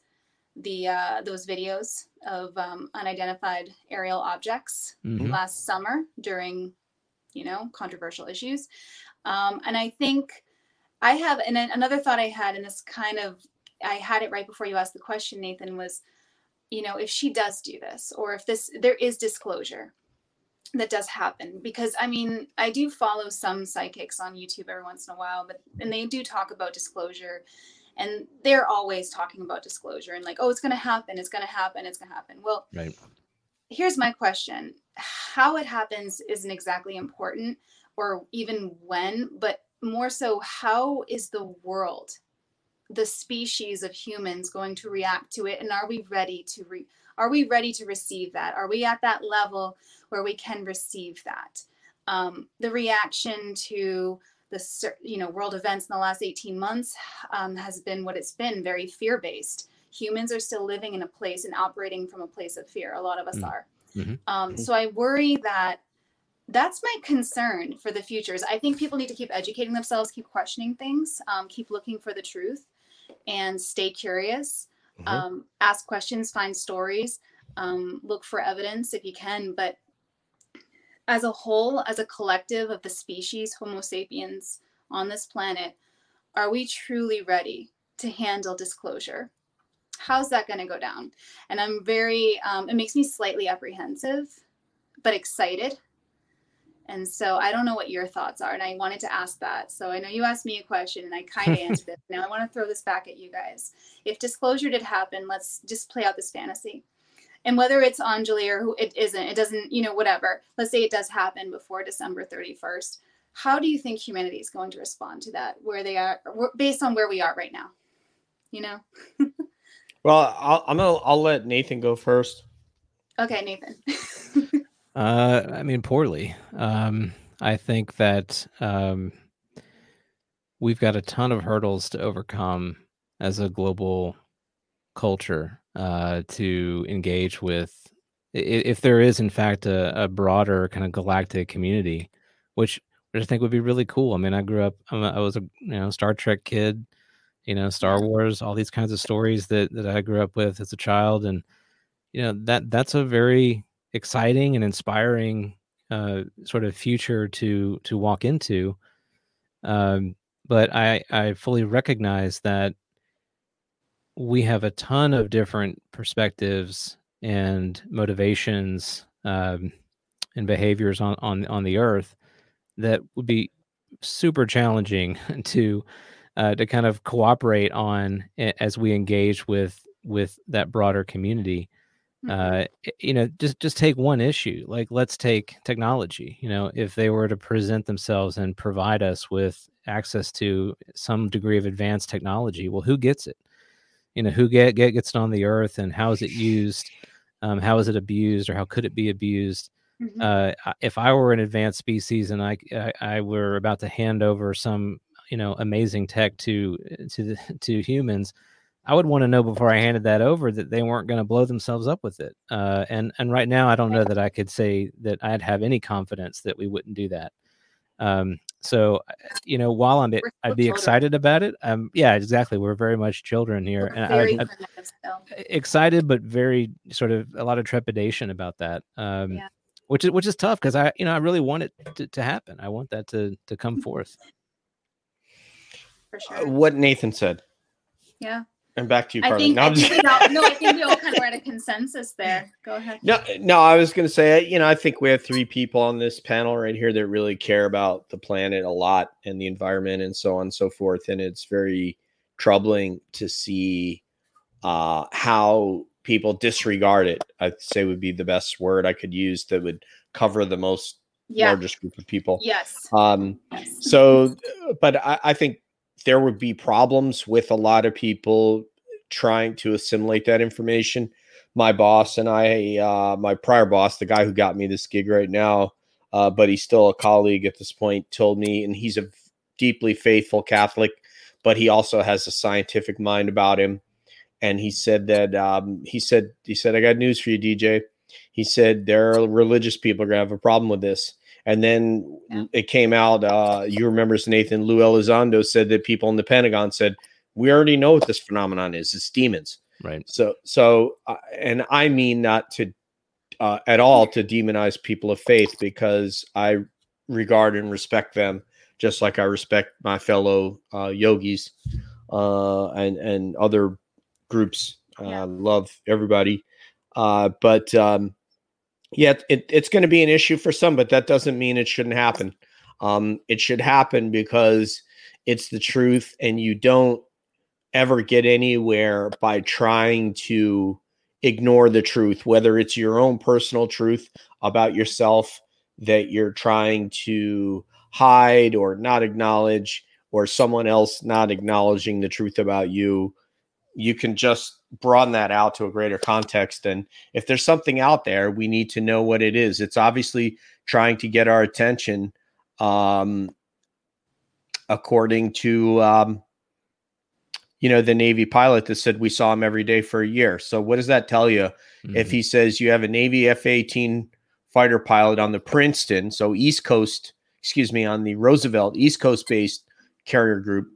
the uh, those videos of um, unidentified aerial objects Mhm. last summer during, you know, controversial issues. Um, and I think I have, and another thought I had, and this kind of, I had it right before you asked the question, Nathan, was, you know, if she does do this, or if this, there is disclosure that does happen, because I mean, I do follow some psychics on YouTube every once in a while, but, and they do talk about disclosure and they're always talking about disclosure and like, oh, it's going to happen, it's going to happen, it's going to happen. Well, right. here's my question. How it happens isn't exactly important or even when but more so how is the world the species of humans going to react to it and are we ready to re- are we ready to receive that? Are we at that level where we can receive that? Um, the reaction to the you know world events in the last 18 months um, has been what it's been very fear based humans are still living in a place and operating from a place of fear. A lot of us Mm. are. Mhm. um, so i worry that that's my concern for the future is i think people need to keep educating themselves keep questioning things um, keep looking for the truth and stay curious. Mhm. um, ask questions find stories um, look for evidence if you can but as a whole as a collective of the species homo sapiens on this planet are we truly ready to handle disclosure? How's that going to go down? And i'm very um, it makes me slightly apprehensive but excited and so i don't know what your thoughts are and i wanted to ask that so i know you asked me a question and i kind of answered it now i want to throw this back at you guys if disclosure did happen let's just play out this fantasy and whether it's Anjali or who it isn't, it doesn't, you know, whatever. Let's say it does happen before December 31st. How do you think humanity is going to respond to that? Where they are, based on where we are right now? You know. Well, I'll, I'm gonna I'll let Nathan go first. Okay, Nathan. Uh, I mean, poorly. Um, I think that um, we've got a ton of hurdles to overcome as a global culture uh, to engage with. If there is, in fact, a, a broader kind of galactic community, which which I think would be really cool. I mean, I grew up. I'm a- I was a you know Star Trek kid, you know Star Wars, all these kinds of stories that that I grew up with as a child, and you know that that's a very exciting and inspiring uh, sort of future to to walk into. Um, but I I fully recognize that we have a ton of different perspectives and motivations um, and behaviors on on on the earth that would be super challenging to uh, to kind of cooperate on as we engage with with that broader community. Mm-hmm. Uh, you know, just just take one issue. Like, let's take technology. You know, if they were to present themselves and provide us with access to some degree of advanced technology, well, who gets it? You know, who get, get gets it on the earth, and how is it used? Um, how is it abused, or how could it be abused? Mm-hmm. Uh, if I were an advanced species and I, I, I were about to hand over some you know amazing tech to to the, to humans, I would want to know before I handed that over that they weren't going to blow themselves up with it. Uh, and and right now, I don't know that I could say that I'd have any confidence that we wouldn't do that. Um, so you know, while I'm I'd be excited about it. Um, yeah, exactly. We're very much children here, We're and I, I, excited, but very sort of a lot of trepidation about that. Um, yeah which is which is tough because I you know I really want it to, to happen. I want that to to come forth. For uh, sure. Uh, what Nathan said. Yeah. And back to you, Carly. I think, no, I think all, no, I think we all kind of were at a consensus there. Go ahead. No, no, I was going to say, you know, I think we have three people on this panel right here that really care about the planet a lot and the environment and so on and so forth. And it's very troubling to see uh, how people disregard it. I'd say would be the best word I could use that would cover the most yeah. largest group of people. Yes. Um, yes. So, but I, I think there would be problems with a lot of people trying to assimilate that information. My boss and I, uh, my prior boss, the guy who got me this gig right now, uh, but he's still a colleague at this point, told me, and he's a deeply faithful Catholic, but he also has a scientific mind about him and he said that um, he said he said I got news for you, DJ. He said there are religious people are gonna have a problem with this. And then yeah. it came out. Uh, you remember Nathan Lou Elizondo said that people in the Pentagon said we already know what this phenomenon is. It's demons. Right. So so uh, and I mean not to uh, at all to demonize people of faith because I regard and respect them just like I respect my fellow uh, yogis uh, and and other groups. Yeah. Uh, love everybody. Uh, but um, yeah, it, it's going to be an issue for some, but that doesn't mean it shouldn't happen. Um, it should happen because it's the truth, and you don't ever get anywhere by trying to ignore the truth, whether it's your own personal truth about yourself that you're trying to hide or not acknowledge, or someone else not acknowledging the truth about you you can just broaden that out to a greater context. And if there's something out there, we need to know what it is. It's obviously trying to get our attention, um, according to, um, you know, the Navy pilot that said we saw him every day for a year. So what does that tell you? Mm-hmm. If he says you have a Navy F 18 fighter pilot on the Princeton, so East Coast, excuse me, on the Roosevelt East Coast based carrier group,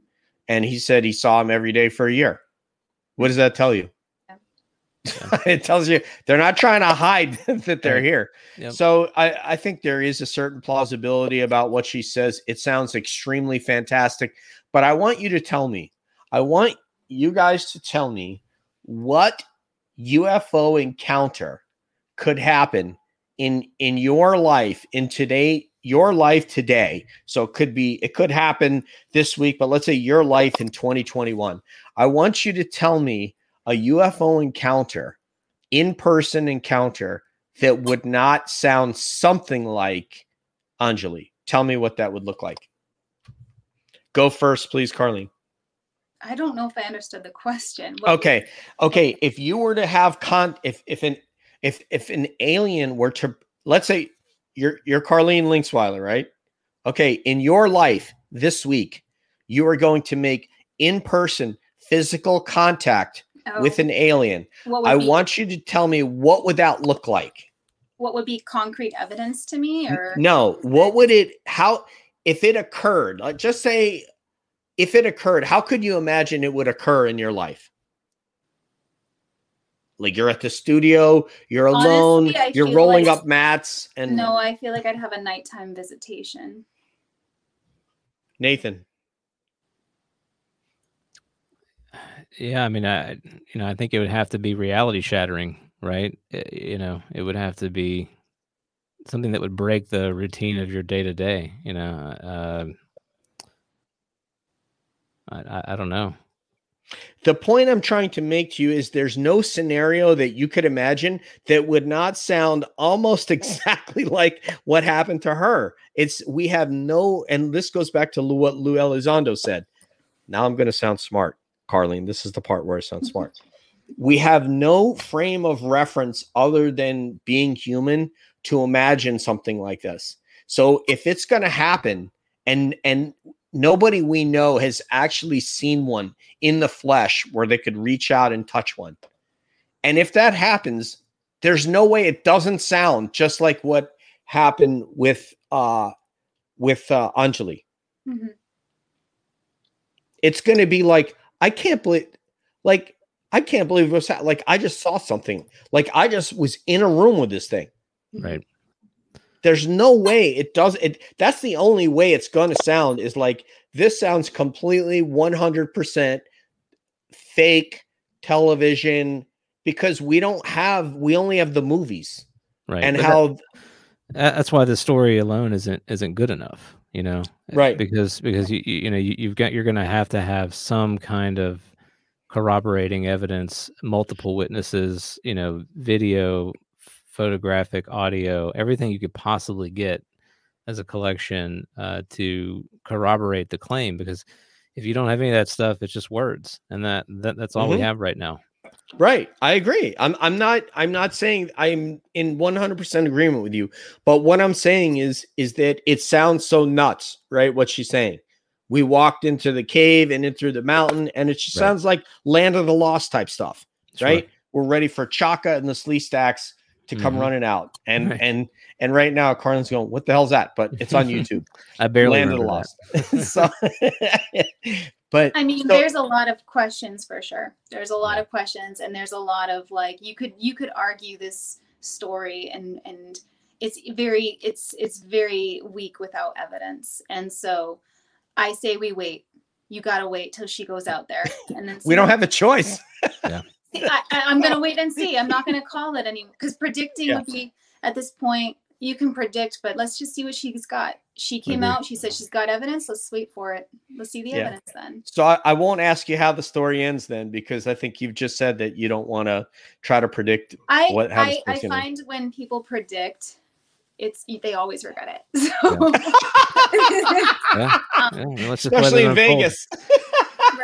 and he said he saw him every day for a year what does that tell you? it tells you they're not trying to hide that they're here. Yep. So I, I think there is a certain plausibility about what she says. It sounds extremely fantastic, but I want you to tell me, I want you guys to tell me what UFO encounter could happen in in your life in today your life today so it could be it could happen this week but let's say your life in 2021 I want you to tell me a UFO encounter, in person encounter that would not sound something like Anjali. Tell me what that would look like. Go first, please, Carlene. I don't know if I understood the question. What okay. Okay. If you were to have con if if an if if an alien were to let's say you're you're Carlene Linksweiler, right? Okay, in your life this week, you are going to make in person physical contact oh. with an alien, I be, want you to tell me what would that look like? What would be concrete evidence to me or No, what would it how if it occurred? Like just say if it occurred, how could you imagine it would occur in your life? Like you're at the studio, you're alone, Honestly, you're rolling like, up mats and No, I feel like I'd have a nighttime visitation. Nathan. Yeah, I mean, I you know, I think it would have to be reality shattering, right? Uh, you know, it would have to be something that would break the routine of your day to day. You know, uh, I, I I don't know. The point I'm trying to make to you is there's no scenario that you could imagine that would not sound almost exactly like what happened to her. It's we have no, and this goes back to what Lou Elizondo said. Now I'm going to sound smart, Carlene. This is the part where I sound mm-hmm. smart. We have no frame of reference other than being human to imagine something like this. So if it's going to happen, and and nobody we know has actually seen one in the flesh where they could reach out and touch one. And if that happens, there's no way it doesn't sound just like what happened with uh with uh Anjali. Mm-hmm. It's going to be like I can't believe like I can't believe what's that. Like I just saw something. Like I just was in a room with this thing. Right. There's no way it does it. That's the only way it's going to sound is like this sounds completely 100% fake television because we don't have we only have the movies Right. and But how that- that's why the story alone isn't isn't good enough, you know. Right. Because because you you know you, you've got you're going to have to have some kind of corroborating evidence, multiple witnesses, you know, video, photographic, audio, everything you could possibly get as a collection uh, to corroborate the claim. Because if you don't have any of that stuff, it's just words, and that, that that's all Mhm. we have right now. Right. I agree. I'm I'm not I'm not saying I'm in 100% agreement with you, but what I'm saying is is that it sounds so nuts, right? What she's saying. We walked into the cave and in through the mountain and it just Right. sounds like land of the lost type stuff, Sure. right? We're ready for Chaka and the Sleestaks to come Mhm. running out. And Right. and and right now Carlin's going, "What the hell's that?" But it's on YouTube. I barely land of the remember that. lost. so but I mean, So- there's a lot of questions for sure. There's a lot of questions, and there's a lot of like you could you could argue this story, and and it's very it's it's very weak without evidence, and so I say we wait. You gotta wait till she goes out there, and then we don't have a choice. I, I, I'm gonna wait and see. I'm not gonna call it anymore because predicting Yeah. would be at this point. You can predict, but let's just see what she's got. She came Agree. out. She said she's got evidence. Let's wait for it. Let's see the Yeah. evidence then. So I, I won't ask you how the story ends then, because I think you've just said that you don't want to try to predict. I What- how I, I story's gonna end. find when people predict, it's they always regret it. So, Yeah. um, Yeah, well, let's just let Especially in. Vegas.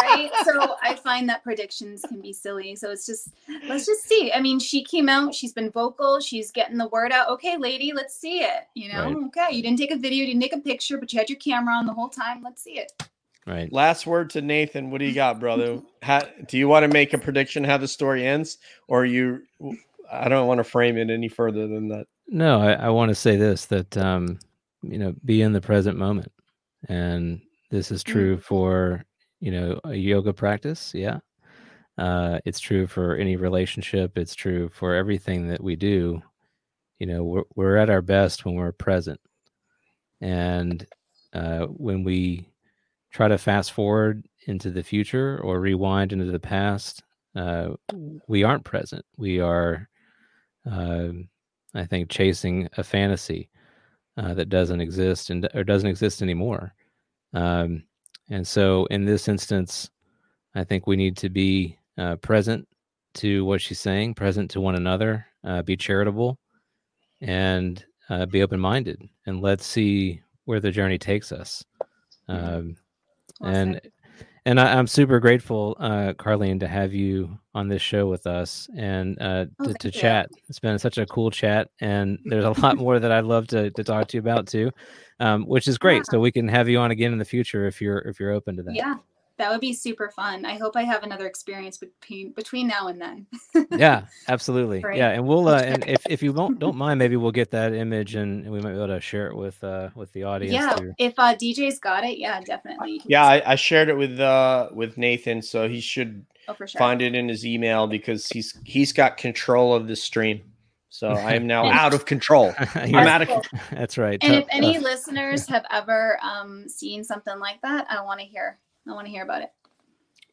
Right? So I find that predictions can be silly. So it's just let's just see. I mean, she came out. She's been vocal. She's getting the word out. Okay, lady, let's see it. You know, Right. okay, you didn't take a video, you didn't take a picture, but you had your camera on the whole time. Let's see it. Right. Last word to Nathan. What do you got, brother? How, do you want to make a prediction how the story ends, or you? I don't want to frame it any further than that. No, I, I want to say this that um, you know, be in the present moment, and this is true for you know a yoga practice. Yeah, uh, it's true for any relationship. It's true for everything that we do. You know, we're we're at our best when we're present, and uh, when we try to fast forward into the future or rewind into the past, uh, we aren't present. We are. Um, I think chasing a fantasy uh, that doesn't exist and or doesn't exist anymore. Um, and so, in this instance, I think we need to be uh, present to what she's saying, present to one another, uh, be charitable, and uh, be open minded, and let's see where the journey takes us. Um, Well and. And I, I'm super grateful, uh, Carlene, to have you on this show with us and uh, Oh, to, to chat. It's been such a cool chat, and there's a lot more that I'd love to, to talk to you about too, um, which is great. Yeah. So we can have you on again in the future if you're if you're open to that. Yeah, that would be super fun. I hope I have another experience between between now and then. yeah, absolutely. Great. Yeah, and we'll uh, and if, if you won't don't mind, maybe we'll get that image and we might be able to share it with uh with the audience. yeah, through- if uh, DJ's got it, yeah, definitely. Yeah, I, I shared it with uh with Nathan, so he should oh, for sure. find it in his email because he's he's got control of the stream. So I am now out of control. I'm out of Cool. That's right. And if any tough. listeners have ever um, seen something like that, I want to hear. I want to hear about it.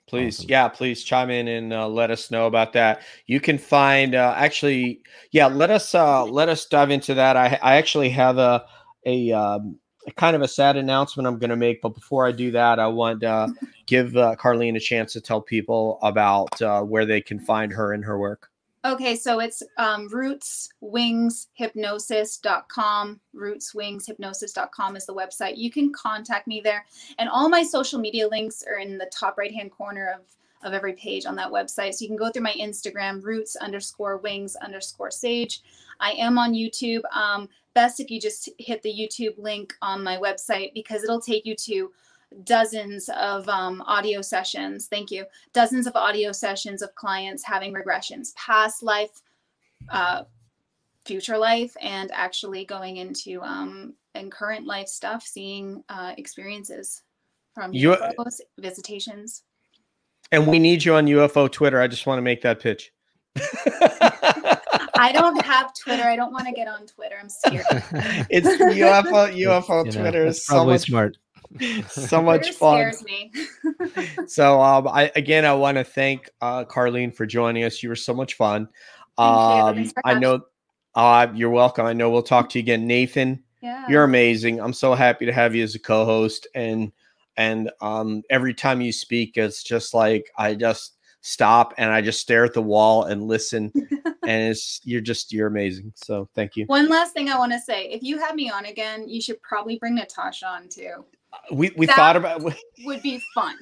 Please, Awesome. yeah, please chime in and uh, let us know about that. You can find uh, actually, yeah, let us uh, let us dive into that. I I actually have a a, um, a kind of a sad announcement I'm going to make, but before I do that, I want to uh, give uh, Carlene a chance to tell people about uh, where they can find her and her work. Okay, so it's um, rootswingshypnosis.com. Rootswingshypnosis.com is the website. You can contact me there. And all my social media links are in the top right hand corner of, of every page on that website. So you can go through my Instagram, roots underscore wings underscore sage. I am on YouTube. Um, best if you just hit the YouTube link on my website because it'll take you to dozens of um, audio sessions. Thank you dozens of audio sessions of clients having regressions, past life, uh, future life, and actually going into um, and current life stuff, seeing uh, experiences from You- UFOs, visitations. And we need you on UFO Twitter. I just want to make that pitch. I don't have Twitter. I don't want to get on Twitter. I'm scared. it's UFO UFO You know, Twitter that's is so probably much smart. So much fun. scares me. So um, I again I want to thank uh, Carlene for joining us. You were so much fun. Um, I know. Uh, you're welcome. I know we'll talk to you again, Nathan. yeah. You're amazing. I'm so happy to have you as a co-host, and and um, every time you speak, it's just like I just stop and I just stare at the wall and listen, and it's you're just you're amazing. So thank you. One last thing I want to say: if you have me on again, you should probably bring Natasha on too. We we That- thought about. Would be fun.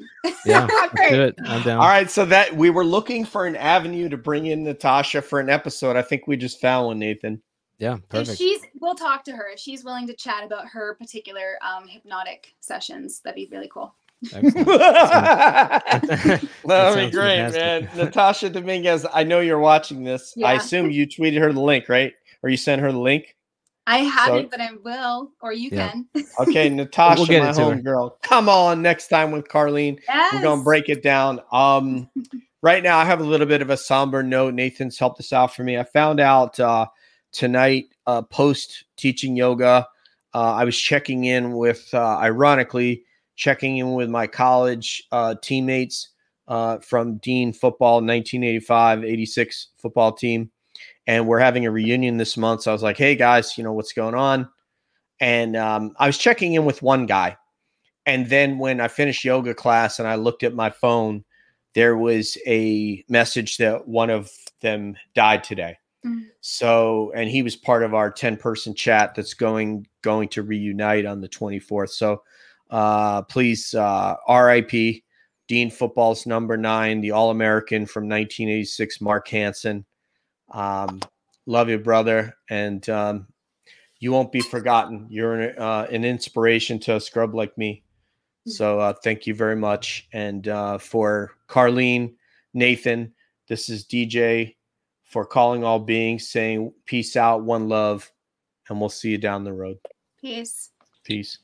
Yeah, let's do it. I'm down. All right, so that we were looking for an avenue to bring in Natasha for an episode. I think we just found one, Nathan. Yeah, perfect. If she's, we'll talk to her if she's willing to chat about her particular um, hypnotic sessions. That'd be really cool. That'd be great, fantastic. man. Natasha Dominguez, I know you're watching this. I assume you tweeted her the link, right? Or you sent her the link? I haven't, but I will, or you Yeah. can. Okay, Natasha, get my it to her. home girl. Come on next time with Carlene. yes. We're gonna break it down. Um, right now I have a little bit of a somber note. Nathan's helped us out for me. I found out uh, tonight, uh, post teaching yoga, uh, I was checking in with, uh, ironically, checking in with my college uh, teammates uh, from Dean football, 1985 86 football team. And we're having a reunion this month. So I was like, hey guys, you know, what's going on? And um, I was checking in with one guy. And then when I finished yoga class and I looked at my phone, there was a message that one of them died today. Mm. So, and he was part of our 10 person chat that's going going to reunite on the 24th. So, uh, please, uh, RIP, Dean Football's number nine, the All American from 1986, Mark Hansen. Um, love you, brother, and um, you won't be forgotten. You're an, uh, an inspiration to a scrub like me. So, uh, thank you very much. And uh, for Carlene, Nathan, this is DJ for calling all beings, saying peace out, one love, and we'll see you down the road. Peace. Peace.